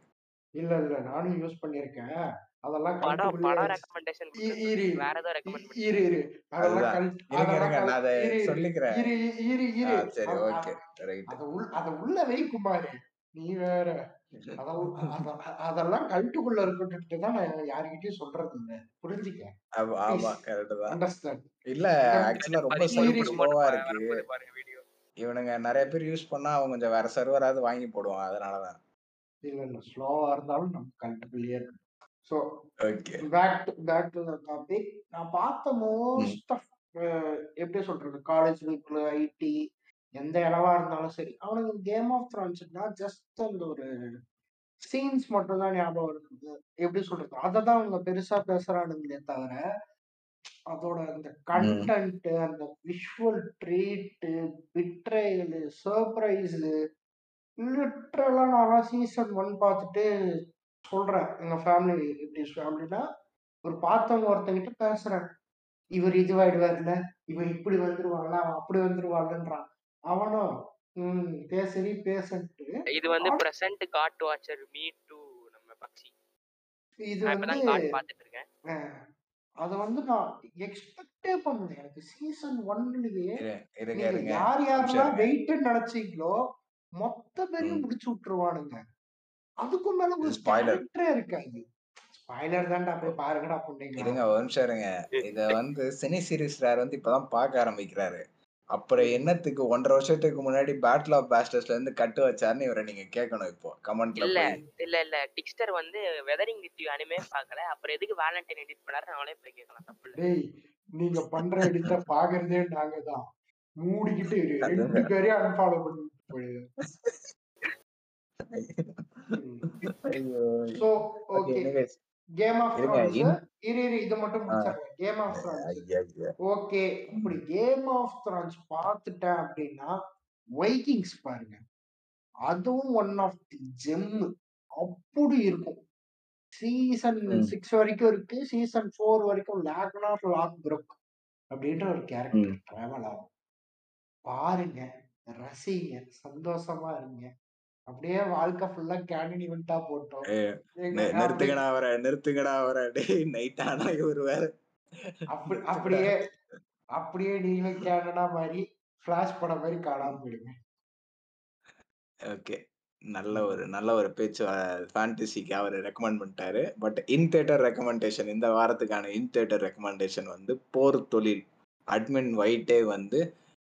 B: இல்ல இல்ல நானும் யூஸ் பண்ணிருக்கேன் அதெல்லாம் உள்ள வை குமாரு. நீ வேற. அதெல்லாம் அத- அதெல்லாம் கழுத்துக்குள்ள இருக்கட்டுட்டு தான் நான் யாருக்கிட்டயும் சொல்றது இல்ல. புரிஞ்சுக்க?
A: ஆமா கரெக்ட் தான்.
B: அண்டர்ஸ்டாண்ட்
A: இல்ல ஆக்சுவலா ரொம்ப ஸ்லோவா இருக்கு.
C: வரும்போது பாருங்க வீடியோ
A: இவனுங்க நிறைய பேர் யூஸ் பண்ணா அவங்க கொஞ்சம் வேற சர்வராவது வாங்கி போடுவான் அதனாலதான்.
B: இல்ல இல்ல. ஸ்லோவா இருந்தாலும் நம்ம கழுத்துக்குள்ளேயே இருக்கு so back to back to the topic நான் பார்த்த மோஸ்ட் ஆஃப் எப்படி சொல்றது? காலேஜ் வீக்ல ஐடி எந்த இடவா இருந்தாலும் சரி அவனுக்கு கேம் ஆஃப் த்ரான்ஸ்னா ஜஸ்ட் அந்த ஒரு சீன்ஸ் மட்டும் தான் ஞாபகம் இருக்குது. எப்படி சொல்றது? அதை தான் அவங்க பெருசா பேசுறானுங்களே தவிர அதோட அந்த கண்டென்ட் அந்த visual treat betrayal surprise literally நான் சீசன் ஒன் பார்த்துட்டு சொல்றேன் எங்க ஃபேமிலி இப்படி ஃபேமிலினா ஒரு பார்த்தவங்க ஒருத்தங்கிட்ட பேசுறேன். இவர் இதுவாயிடுவார்ல இவன் இப்படி வந்துருவாங்களா அவன் அப்படி வந்துருவாங்கன்றான் அவனும் ம் பேசுறி பேசன்ட்டு
C: இது வந்து present God watcher me to நம்ம பக்ஷி.
B: இது
C: நான்
B: வந்து
C: பார்த்துட்டு இருக்கேன்.
B: அத வந்து நான் எக்ஸ்பெக்டே பண்ணல. எனக்கு சீசன் ஒன்லயே யார் யாரெல்லாம் வெயிட் நினைச்சீங்களோ மொத்த பேரையும் முடிச்சு விட்டுருவானுங்க. அதுக்கும் மேல உங்களுக்கு
A: ஸ்பாய்லர்
B: இருக்காது. ஸ்பாய்லர் தான்டா போய் பாருங்கடா புண்டைங்களா
A: இருங்க ஒரு நிமிஷம் இருங்க. இத வந்து சினி சீரிஸ் ரேர் வந்து இப்பதான் பார்க்க ஆரம்பிக்கிறாரு. அப்புறம் என்னத்துக்கு ஒன்றரை வருஷத்துக்கு முன்னாடி பேட்டில் ஆஃப் பேஸ்டர்ஸ்ல இருந்து கட்டு வச்சாருன்னு இவரை நீங்க கேட்கணும் இப்போ. கமெண்ட்ல
C: இல்ல இல்ல இல்ல. டிக்ஸ்டர் வந்து வெதரிங் வித் யூ அனிமே பார்க்கல. அப்புறம் எதுக்கு வேலண்டைன் எடிட் பண்ணாரு அவனே போய் கேட்கலாம். தப்பு இல்ல.
B: டேய் நீங்க பண்ற எடிட்ட பாக்குறதே நாங்க தான் மூடிக்கிட்டு. ரெண்டு. பேரையும் அன்ஃபாலோ
A: ஐயோ
B: so
A: okay
B: Game of Thrones இரு இரு இதை மட்டும்
A: ஆ,
B: முடிச்சிடுறேன் கேம் ஆஃப் த்ரான்ஸ் ஓகே இப்படி கேம் ஆஃப் த்ரான்ஸ் பார்த்துட்டேன் அப்படின்னா வைக்கிங்ஸ் பாருங்க அதுவும் ஒன் ஆஃப் தி ஜெம் அப்படி இருக்கும் சீசன் சிக்ஸ் வரைக்கும் இருக்கு சீசன் ஃபோர் வரைக்கும் லேக்னார் லாக் புரோக் அப்படின்ற ஒரு கேரக்டர் டிராவல் ஆகும் பாருங்க ரசிங்க சந்தோஷமா இருங்க. அப்படியே வாழ்க்கை ஃபுல்லா கேனன் இவெண்டா போட்டோம்.
A: நிறுத்துங்கடா அவரை நிறுத்துங்கடா அவரை. டேய் நைட் ஆனா இவர் வேற.
B: அப்படியே அப்படியே நீங்களும் கேனனா மாதிரி ஃபிளாஷ் படம் மாதிரி காணாம போயிடுங்க.
A: ஓகே. நல்ல ஒரு நல்ல ஒரு பேச்சு ஃபேண்டசிக்கு அவர் ரெக்கமெண்ட் பண்ணிட்டாரு. பட் இன் தேட்டர் ரெக்கமெண்டேஷன் இந்த வாரத்துக்கான இன் தேட்டர் ரெக்கமெண்டேஷன் வந்து போர் தொழில். அட்மின் ஒயிட்டே வந்து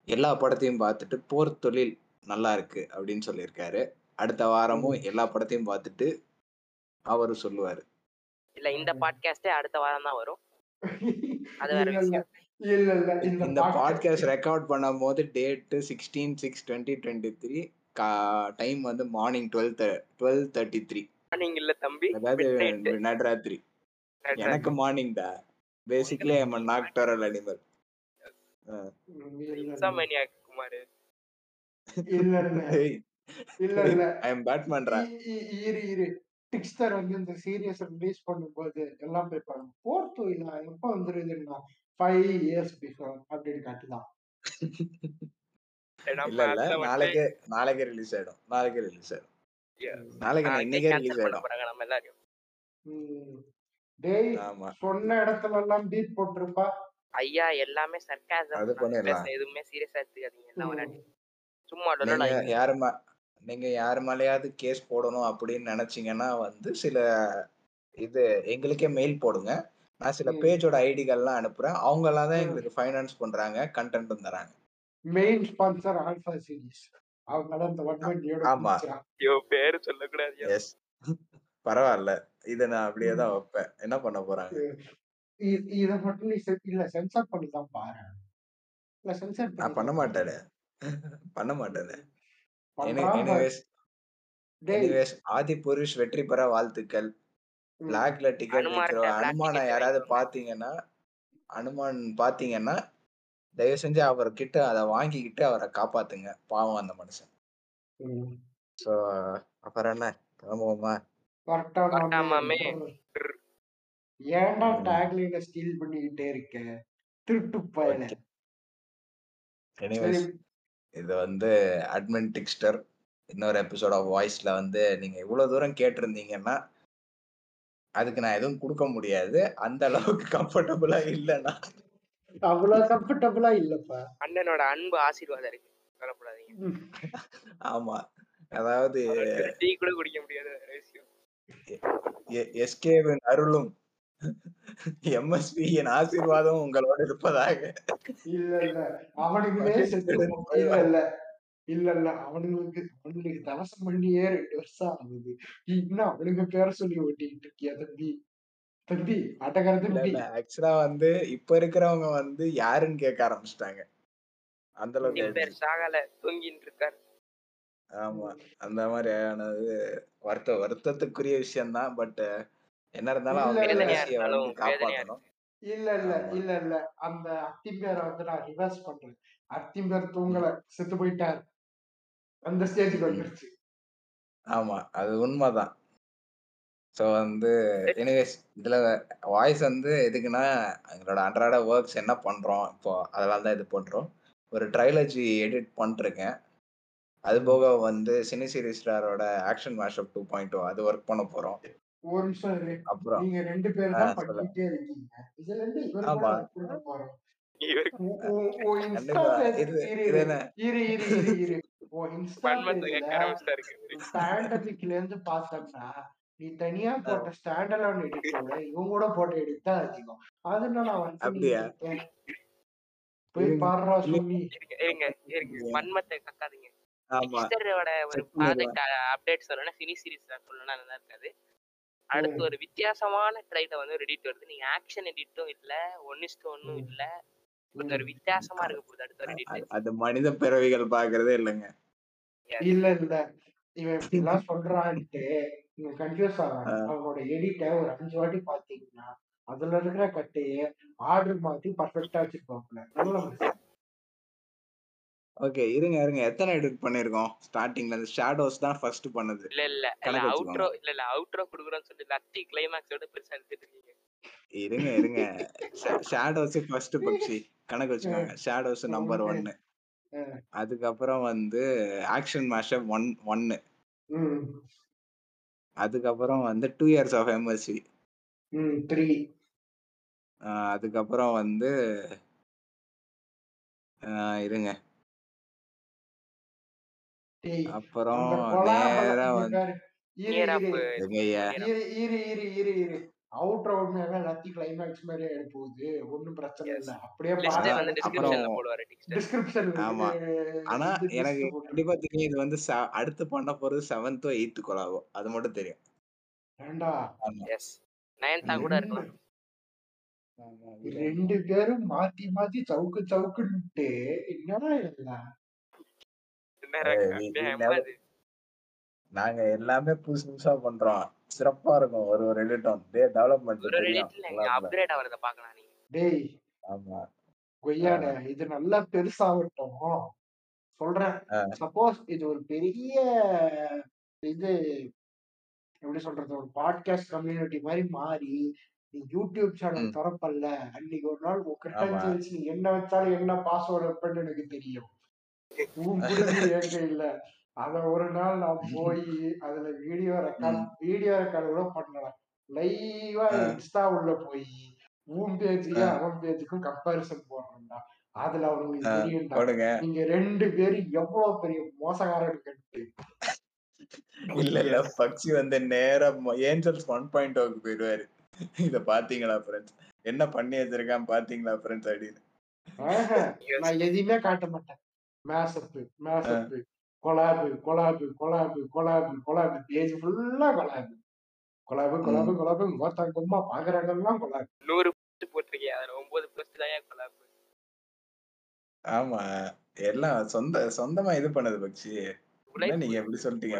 A: எல்லா படத்தையும் பார்த்துட்டு போர் தொழில் நல்லா இருக்கு அப்படின்னு சொல்லியிருக்காரு. அடுத்த வாரமும். எல்லா படத்தையும் பார்த்துட்டு அவரு சொல்லுவாரு.
C: இல்ல இந்த பாட்காஸ்டே அடுத்த வாரம் தான் வரும். அது வேற
B: இந்த பாட்காஸ்ட்
A: ரெக்கார்ட் பண்ணும் போது date sixteen six twenty twenty three time வந்து morning twelve twelve thirty three
C: நீங்க இல்ல தம்பி
A: அதாவது நடுராத்திரி. எனக்கு மார்னிங் டா. Basically I'm nocturnal animal
C: insomniac Kumar
B: இல்ல இல்ல. இல்ல
A: ஐ
B: இரு இரு. டிக்ஸ்டர் வந்து இந்த சீரியஸ் ரிலீஸ் பண்ணும்போது எல்லாம் போய் பாருங்க. போர் தொழிலா எப்ப வந்துருதுன்னா ஃபைவ் இயர்ஸ் பிஃபோர் அப்படின்னு காட்டுதான்.
A: இல்ல இல்ல. நாளைக்கே நாளைக்கே ரிலீஸ் ஆயிடும். நாளைக்கே ரிலீஸ் ஆயிடும். நாளைக்கு இன்னைக்கே ரிலீஸ் ஆயிடும்.
C: நம்ம எல்லாரையும்
B: ம். டேய் சொன்ன இடத்துல எல்லாம் பீட் போட்டிருப்பா.
C: ஐயா எல்லாமே சர்க்காசம். எதுவுமே சீரியஸா எடுத்துக்காதீங்க. எல்லாம் சும்மா
A: நீங்க
C: டொலல்
A: யாரு மா- நீங்க யாரு மேலயாவது கேஸ் போடணும் அப்படின்னு நினைச்சீங்கன்னா வந்து சில இது எங்களுக்கே மெயில் போடுங்க. நான் சில. பேஜோட ஐடிகள்லாம் அனுப்புறேன். அவங்க எல்லாம் தான். எங்களுக்கு ஃபைனான்ஸ் பண்றாங்க கண்டென்ட்டும் தராங்க.
B: மெயின் ஸ்பான்சர் ஆல்பா சீரிஸ் அவங்க தான் இந்த ஒன் டுவெண்ட்டியோட
A: ஆமா.
C: ஐயோ பேரு சொல்லக்கூடாது
A: எஸ் பரவாயில்ல. இதை நான் அப்படியே தான் வைப்பேன். என்ன பண்ண போறாங்க?
B: இத மட்டும் நீ இல்ல சென்சார் பண்ணி தான் பாரு. இல்ல சென்சார்
A: நான் பண்ண மாட்டேனே. பண்ண மாட்டேனே. எனிவேஸ் ஆதி புருஷ் வெற்றி பெற வாழ்த்துக்கள். பிளாக்ல டிக்கெட்
C: black
A: அனுமானை யாராவது. பாத்தீங்கன்னா அனுமான் பாத்தீங்கன்னா தயவு செஞ்சு அவர்கிட்ட அதை வாங்கிக்கிட்டு அவரை காப்பாத்துங்க. பாவம் அந்த மனுஷன். சோ அப்புறம் என்ன? கிளம்புவோமா
B: கரெக்டா
C: கரெக்டா
B: மாமே
C: மாமே.
B: ஏன்டா. டேக்லைன ஸ்டீல் பண்ணிக்கிட்டே இருக்க? திருட்டு பயல.
A: இது வந்து அட்மின் டிக்ஸ்டர் இன்னொரு எபிசோட் ஆஃப் வாய்ஸ்ல வந்து நீங்க இவ்வளவு தூரம் கேட்டிருந்தீங்கன்னா அதுக்கு நான் எதுவும் கொடுக்க முடியாது. அந்த அளவுக்கு கம்ஃபர்டபுளா இல்லைன்னா.
B: அவ்வளவு கம்ஃபர்டபுளா இல்லப்பா.
C: அண்ணனோட அன்பு ஆசீர்வாதம் இருக்கு. சொல்லப்படாதீங்க.
A: ஆமா. அதாவது
C: டீ கூட குடிக்க முடியாத
A: எஸ்கேவின் அருளும் எம்எஸ்பி என் ஆசீர்வாதம் உங்களோட இருப்பதாக.
B: இல்ல இல்ல. போ- இல்ல இல்ல. இல்ல இல்ல. அவனுங்களுக்கு அவனுங்களுக்கு தவசம் பண்ணியே ரெண்டு வருஷம் ஆகுது. இன்னும் அவனுங்க பேர சொல்லி ஓட்டிக்கிட்டு இருக்கியா தம்பி? தம்பி ஆட்டக்கார
A: இல்ல
B: தம்பி.
A: இல்ல. ஆக்சுவலா வந்து இப்ப இருக்கிறவங்க வந்து யாருன்னு கேட்க ஆரம்பிச்சிட்டாங்க. அந்த அளவுக்கு.
C: சாகல தூங்கிட்டு இருக்காரு.
A: ஆமா. அந்த மாதிரி ஆனது வருத்த வருத்தத்துக்குரிய விஷயம் தான் பட் என்ன இருந்தாலும்
B: இல்ல,
A: அவங்க
B: இல்ல. இல்ல இல்ல
A: ஆமா.
B: இல்ல இல்ல. அந்த அத்திம்பேரை வந்து நான் ரிவர்ஸ் பண்றேன். அத்திம்பேர் தூங்கல செத்து போயிட்டார். அந்த ஸ்டேஜுக்கு. வந்துருச்சு.
A: ஆமா அது உண்மைதான். ஸோ வந்து எனிவேஸ் இதுல வாய்ஸ் வந்து எதுக்குன்னா எங்களோட அன்றாட ஒர்க்ஸ் என்ன பண்றோம் இப்போ அதெல்லாம் தான் இது பண்றோம். ஒரு ட்ரைலஜி எடிட் பண்ணிருக்கேன் அது போக வந்து சினி சீரிஸ்டாரோட ஆக்ஷன் மேஷப் டூ பாயிண்ட் அது ஒர்க் பண்ண போறோம்.
B: ஒரு நிமிஷம் இரு.
A: அப்புறம்.
B: நீங்க ரெண்டு பேரும் தான். பண்ணிட்டே இருக்கீங்க. இதுல இருந்து இவர் கூட பண்ண போறோம். நீ தனியா போட்ட ஸ்டாண்ட் அலோன் எடிட்டோட இவங்க கூட போட்ட எடிட் தான் அதிகம். அதுனா நான் வந்து போய் பாடுறா. சொல்லி
C: பன்மத்தை கக்காதீங்க. ஒரு. ப்ராஜெக்ட் அப்டேட் சொல்லணும் சினி சீரிஸ் சொல்லணும் நல்லா இருக்காது. அடுத்து ஒரு வித்தியாசமான ட்ரைல வந்து ரெடிட் வருது. நீங்க ஆக்ஷன் எடிட்டும் இல்ல ஒன் இஸ்டு ஒன்னும் இல்ல. இது ஒரு வித்தியாசமா இருக்க போகுது அடுத்த ஒரு
A: அது-
C: எடிட்
A: அது மனித பிறவிகள் பாக்குறதே இல்லைங்க.
B: இல்ல இல்ல. இவன் இப்படி எல்லாம் சொல்றான்ட்டு நீங்க கன்ஃபியூஸ் ஆகாங்க அவனோட எடிட்ட ஒரு அஞ்சு வாட்டி பாத்தீங்கன்னா அதுல இருக்கிற கட்டையே ஆர்டர் மாத்தி பர்ஃபெக்டா மனுஷன்
A: ஓகே இருங்க இருங்க. எத்தனை எடிட் பண்ணிருக்கோம்? ஸ்டார்டிங்ல இருந்து ஷேடோஸ் தான் ஃபர்ஸ்ட் பண்ணது.
C: இல்ல இல்ல. அவுட்ரோ இல்ல இல்ல. அவுட்ரோ குடுக்குறோம்னு சொல்லி லத்தி கிளைமேக்ஸோட பெருசா எடுத்துட்டு இருக்கீங்க.
A: இருங்க இருங்க. ஷேடோஸ் ஃபர்ஸ்ட் பக்ஷி கணக்கு வச்சுக்கோங்க. ஷேடோஸ் நம்பர் ஒன்னு அதுக்கப்புறம் வந்து ஆக்ஷன் மேஷப் ஒன் ஒன்னு
B: ம்.
A: அதுக்கப்புறம் வந்து டூ இயர்ஸ் ஆஃப் எம்எஸ்சி
B: ம் த்ரீ
A: அதுக்கப்புறம் வந்து ஆஹ் இருங்க.
B: டேய்
A: அப்புறம்
B: அந்த
A: நேரா வந்து.
B: இரு இரு இரு இரு இரு அவுட்ரோ உண்மையாவே லத்தி கிளைமேக்ஸ் எடுக்க போகுது ஒண்ணும் பிரச்சனை இல்ல. அப்படியே டிஸ்கிரிப்ஷன்
A: ஆமா. ஆனா எனக்கு கண்டிப்பா தெரியும். இது வந்து அடுத்து பண்ண போறது செவன்த்தோ எயித்து கொலாவோ அது மட்டும் தெரியும்.
B: ஏண்டா?
C: எஸ் நயன்தா கூட இருக்கலாம்.
A: ஆமா,
B: ரெண்டு பேரும் மாத்தி மாத்தி சவுக்கு சவுக்குன்ட்டு என்னடா இதெல்லாம்
C: என்ன
A: ஏய்,
C: இருக்கு?
A: we-
C: அப்படியே
A: we never-
C: எண்பது.
A: நாங்க எல்லாமே புதுசு புதுசா பண்றோம். சிறப்பா இருக்கும். ஒரு ஒரு எடிட்டும் டே டெவலப்மெண்ட்
C: ஒரு எடிட்ல அப்கிரேட் ஆவறத பார்க்கலாம் நீங்க.
B: டேய்
A: ஆமா.
B: கொய்யாட இது நல்லா பெருசாகட்டும். சொல்றேன்.
A: ஆ.
B: சப்போஸ் இது ஒரு பெரிய இது எப்படி சொல்றது? ஒரு பாட்காஸ்ட் கம்யூனிட்டி மாதிரி மாறி நீ யூடியூப் சேனல். திறப்பல்ல. அன்னைக்கு ஒரு நாள் வச்சு நீ என்ன வச்சாலும் என்ன பாஸ்வேர்டு வைப்பேன்னு எனக்கு தெரியும். உன் கையில அத ஒரு நாள் நான் போய் அதுல வீடியோ ரெக்கார்ட் வீடியோ ரெக்கார்டு கூட பண்ணலாம் லைவா. இன்ஸ்டா உள்ள போய் உன் பேஜுக்கு. அவன் பேஜுக்கும் கம்பாரிசன் போடுறேன்டா. அதுல அவங்களுக்கு தெரியும்டா. நீங்க ரெண்டு பேரும் எவ்வளவு பெரிய மோசக்காரன்னு
A: இல்ல இல்ல. பக்ஷி வந்து நேரா ஏஞ்சல்ஸ் ஒன் பாயிண்ட் ஓக்கு போயிடுவாரு. இத பாத்தீங்களா ஃப்ரெண்ட்ஸ் என்ன பண்ணி வச்சிருக்கான் பாத்தீங்களா ஃப்ரெண்ட்ஸ் அப்படின்னு.
B: நான் எதையுமே காட்ட மாட்டேன். Mashup mashup collab collab collab collab collab page ஃபுல்லா கொலாபு கொலாபு கொலாபு கொலாபு மொத்தம் கும்மா பாக்குறாங்கலாம் கொலாபு
C: நூறு போஸ்ட் போட்டிருக்கேன் அதுல ஒன்பது போஸ்ட் தான் ஏன் கொலாப்
A: ஆமா. எல்லாம் சொந்த சொந்தமா இது பண்ணது பக்ஷி. நீங்க எப்படி சொல்லிட்டீங்க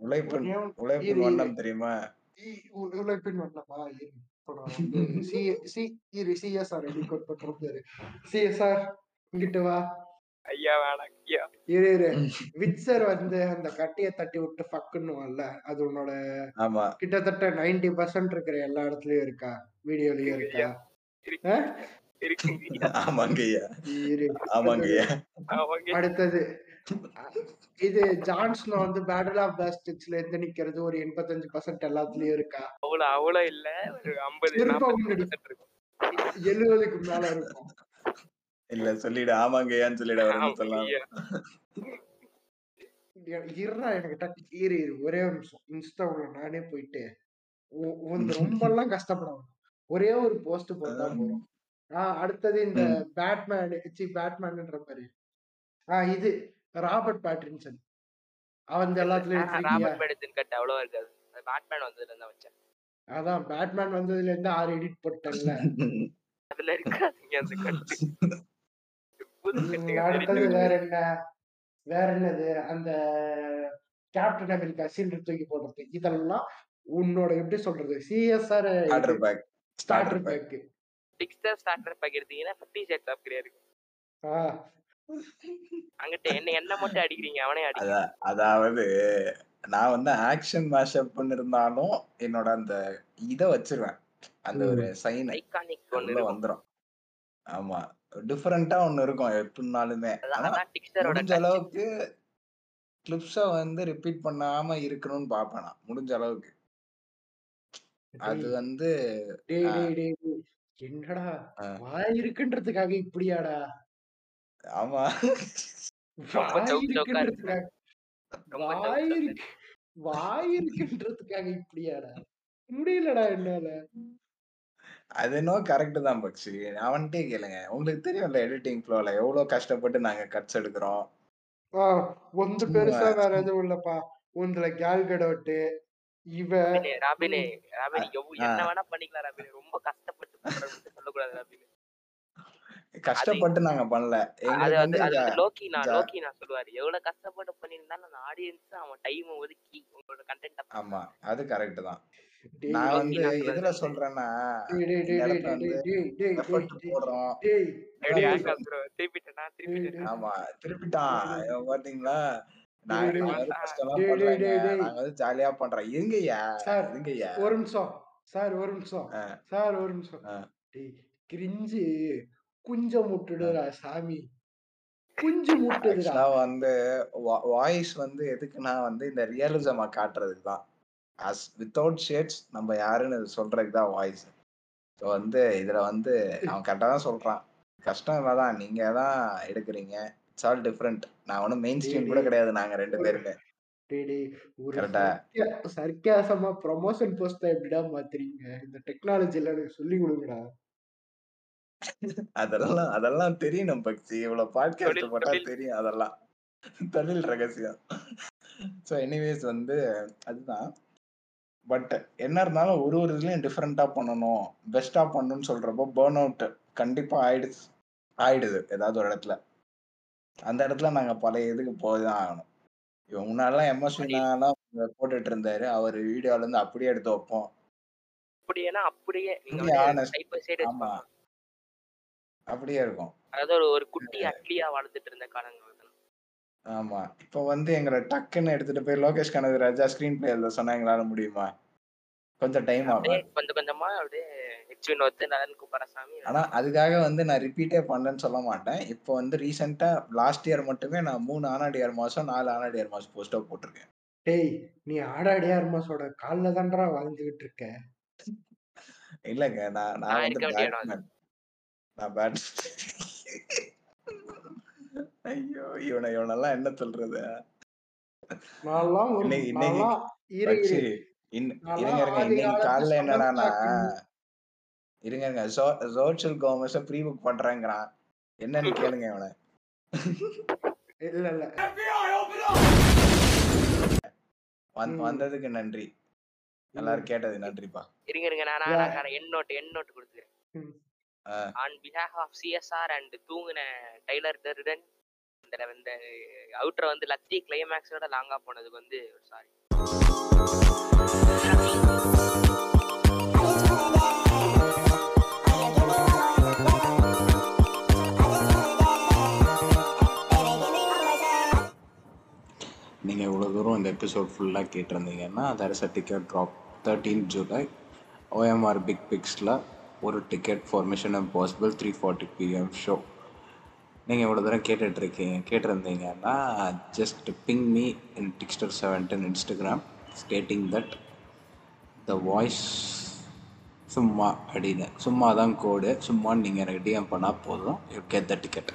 A: உழைப்பின் உழைப்பின். வண்ணம் தெரியுமா?
B: உழைப்பின் வண்ணமா? சிஎஸ்ஆர் ரெடி கோட் பண்ற பேரு. சிஎஸ்ஆர் இங்கிட்டு வா.
C: ஐயா வேணாம் ஐயா.
B: இரு இரு. விட்சர் வந்து அந்த கட்டிய தட்டி விட்டு ஃபக்குன்னுவான்ல அது உன்னோட
A: ஆமா.
B: கிட்டத்தட்ட 90% பர்சன்ட் இருக்கிற எல்லா இடத்துலயும் இருக்கா? வீடியோலயும் இருக்கா அடுத்தது. இது ஜான்ஸ்னோ வந்து பேட்டில் ஆஃப் பாஸ்டிக்ஸ்ல இருந்து நிக்கிறது ஒரு எண்பத்தஞ்சு பர்சன்ட் எல்லாத்துலயும் இருக்கா?
C: அவ்வளவு அவ்வளவு இல்ல. ஒரு ஐம்பது
B: எழுபதுக்கு மேல இருக்கும்.
A: இல்ல சொல்லிடு. ஆமாங்க ஐயான்னு சொல்லிடு அவர் சொல்லலாம்
B: எனக்கு டக்கு இரு ஒரே ஒரு நிமிஷம். இன்ஸ்டா உள்ள நானே போயிட்டு ரொம்ப எல்லாம் கஷ்டப்பட வேணாம். ஒரே ஒரு போஸ்ட் போட்டா போதும். ஆஹ் அடுத்தது இந்த பேட்மேன் சி பேட்மேன்ன்ற மாதிரி ஆஹ் இது ராபர்ட் பேட்ரின்சன் அவன் எல்லாத்துலயும்
C: ராபர்ட் அவ்வளவா இருக்காது. பேட்மேன் வந்ததுல இருந்தா வச்சேன்.
B: அதான் பேட்மேன் வந்ததுல இருந்து ஆறு எடிட் போட்டேன்ல.
C: அதுல இருக்காதுங்க அந்த
B: அடுத்தது. வேற என்ன? வேற என்னது? அந்த கேப்டன் அமெரிக்கா சீல்டு தூக்கி போடுறது. இதெல்லாம் உன்னோட எப்படி சொல்றது? CSR starter. Pack
C: Dixter starter pack எடுத்தீங்கன்னா ஃபிஃப்டி ஷேட்ஸ் அப்கிரேட் இருக்கு அங்கிட்ட என்ன என்ன மட்டும் அடிக்கிறீங்க? அவனே
A: அதா அதாவது நான் வந்து ஆக்ஷன் மேஷப் இருந்தாலும் என்னோட அந்த இத வச்சிருவேன். அந்த ஒரு சைன்
C: ஐகானிக் இருக்கும்.
A: வந்துரும். ஆமா. டிஃபரெண்டா ஒண்ணு இருக்கும் எப்படினாலுமே. முடிஞ்ச அளவுக்கு கிளிப்ஸை வந்து ரிப்பீட் பண்ணாம இருக்கணும்னு பார்ப்பேன் நான் முடிஞ்ச அளவுக்கு. அது வந்து
B: டேய்
A: ஆ,
B: டேய் டேய் டேய். என்னடா வாய் இருக்குன்றதுக்காக இப்படியாடா?
A: ஆமா.
B: வாய்
C: இருக்கு.
B: வாய் இருக்குன்றதுக்காக இப்படியாடா? முடியலடா என்னால.
A: அது என்னவோ கரெக்ட் தான் பக்ஷி அவன்கிட்டே கேளுங்க உங்களுக்கு தெரியும்ல எடிட்டிங் ஃப்ளோல எவ்வளவு கஷ்டப்பட்டு நாங்க கட்ஸ் எடுக்கிறோம்?
B: ஒன்று பெருசா வேற எதுவும் இல்லப்பா. ஒன்றுல கேல் கடவுட்டு இவ
C: ராபினே ராபினே என்ன வேணா பண்ணிக்கலாம் ராபினி. ரொம்ப கஷ்டப்பட்டு சொல்லக்கூடாது ராபினி.
A: கஷ்டப்பட்டு நாங்க பண்ணல.
C: லோக்கி நான் லோக்கி நான் சொல்லுவாரு. எவ்வளவு கஷ்டப்பட்டு பண்ணியிருந்தாலும் அந்த ஆடியன்ஸ் அவன் டைம் ஒதுக்கி உங்களோட கண்டென்ட்டை
A: ஆமா அது கரெக்ட் தான். நான் வந்து எதுல சொல்றேன்னா ஆமா திருப்பிட்டான். பாத்தீங்களா? நாங்க வந்து ஜாலியா பண்றோம். இருங்கய்யா
B: சார்
A: இருங்கய்யா
B: ஒரு நிமிஷம். சார் ஒரு நிமிஷம். சார் ஒரு நிமிஷம். கிரிஞ்சு. குஞ்ச
A: ஆ.
B: முட்டுடுடா சாமி. குஞ்சு முட்டுதுடா.
A: ஆக்சுவலா வந்து வாய்ஸ் வந்து எதுக்குன்னா வந்து இந்த ரியலிசமா காட்டுறதுக்கு தான் அஸ் வித்தவுட் ஷேட்ஸ் நம்ம யாருன்னு சொல்றதுக்கு தான் வாய்ஸ் ஸோ வந்து இதுல வந்து அவன் கரெக்டாக தான் சொல்றான். கஷ்டம் தான் நீங்க தான் எடுக்கிறீங்க. இட்ஸ் ஆல் டிஃப்ரெண்ட் நான் ஒன்றும் மெயின் ஸ்ட்ரீம் கூட
B: டேய்
A: கிடையாது நாங்க ரெண்டு பேருமே.
B: டேய் டேய் ஒரு
A: கரெக்டா
B: சர்க்கா சர்க்காசமா ப்ரொமோஷன் போஸ்டை எப்படிடா மாத்துறீங்க? இந்த டெக்னாலஜில எனக்கு சொல்லி கொடுங்கடா.
A: அதெல்லாம் அதெல்லாம் தெரியணும் பக்தி. இவ்வளவு பாட்காஸ்ட் போட்டா தெரியும் அதெல்லாம். தொழில் ரகசியம். ஸோ எனிவேஸ் வந்து அதுதான். பட் என்ன இருந்தாலும் ஒரு ஒரு இதுலயும் டிஃப்ரெண்டா பண்ணணும். பெஸ்டா பண்ணணும்னு சொல்றப்போ பேர்ன் அவுட் கண்டிப்பா ஆயிடுது. ஆயிடுது. ஏதாவது ஒரு இடத்துல. அந்த இடத்துல நாங்க பழைய இதுக்கு போய்தான் ஆகணும். இவன் முன்னாடிலாம் எம்எஸ்வி
C: அப்படி
A: நான்லாம் போட்டுட்டு இருந்தாரு. அவர் வீடியோல இருந்து அப்படியே எடுத்து வைப்போம்.
C: அப்படியேனா அப்படியே
A: அப்படியே இருக்கும்.
C: அதாவது ஒரு குட்டி அட்லியா வளர்ந்துட்டு இருந்த காலங்கள்.
A: ஆமா. இப்போ வந்து எங்களை டக்குன்னு எடுத்துட்டு போய் லோகேஷ் கனகராஜா ஸ்கிரீன் பிளே எழுத சொன்னா எங்களால முடியுமா? கொஞ்சம் டைம்
C: அப்படியே
A: ஆகும்
C: கொஞ்சம் கொஞ்சமா அப்படியே ஹெச் வினோத் நலன் குமாரசாமி
A: ஆனா அதுக்காக வந்து நான் ரிப்பீட்டே பண்ணேன்னு சொல்ல மாட்டேன். இப்போ வந்து ரீசெண்டா லாஸ்ட் இயர் மட்டுமே நான் மூணு ஆனாடியார் மாசம் நாலு ஆனாடியார் மாசம் போஸ்டோ போட்டிருக்கேன்.
B: டேய் நீ ஆடாடியார் மாசோட கால்ல தான்டா வாழ்ந்துகிட்டு இருக்க.
A: இல்லைங்க நான் நான்
C: நான்
A: வந்து
C: இருக்க வேண்டிய இடம் அது.
A: பேட்மேன் நான் பேட் ஐயோ! இவனை இவனெல்லாம் என்ன சொல்றது?
B: நான்லாம்
A: இருங்க இருங்க. காலைல என்னடானா இருங்க இருங்க. சோஷியல் காமர்ஸ ப்ரீ புக் பண்றேங்கிறான். என்னன்னு கேளுங்க இவனை.
B: இல்ல இல்ல.
A: வந்ததுக்கு நன்றி. எல்லாரும் கேட்டது நன்றிப்பா.
C: இருங்க இருங்க. நான் என் நோட் என் நோட் கொடுத்துக்கிறேன். On behalf of CSR and தூங்குன Tyler Durden இந்த இந்த அவுட்ரை வந்து லத்தி கிளைமேக்ஸோட லாங்கா போனதுக்கு வந்து சாரி
A: நீங்கள் இவ்வளோ தூரம் இந்த எபிசோட் ஃபுல்லாக கேட்டிருந்தீங்கன்னா there is a ticket drop thirteen July OMR big பிக்ஸில் ஒரு ticket formation mission three forty PM show நீங்கள் இவ்வளோ தூரம் கேட்டுட்ருக்கீங்க கேட்டிருந்தீங்கன்னா just ping me in Dixter seventeen Instagram stating that the voice சும்மா அப்படின்னு சும்மா தான் கோடு சும்மா நீங்கள் எனக்கு டிஎம் பண்ணால் போதும். You get the ticket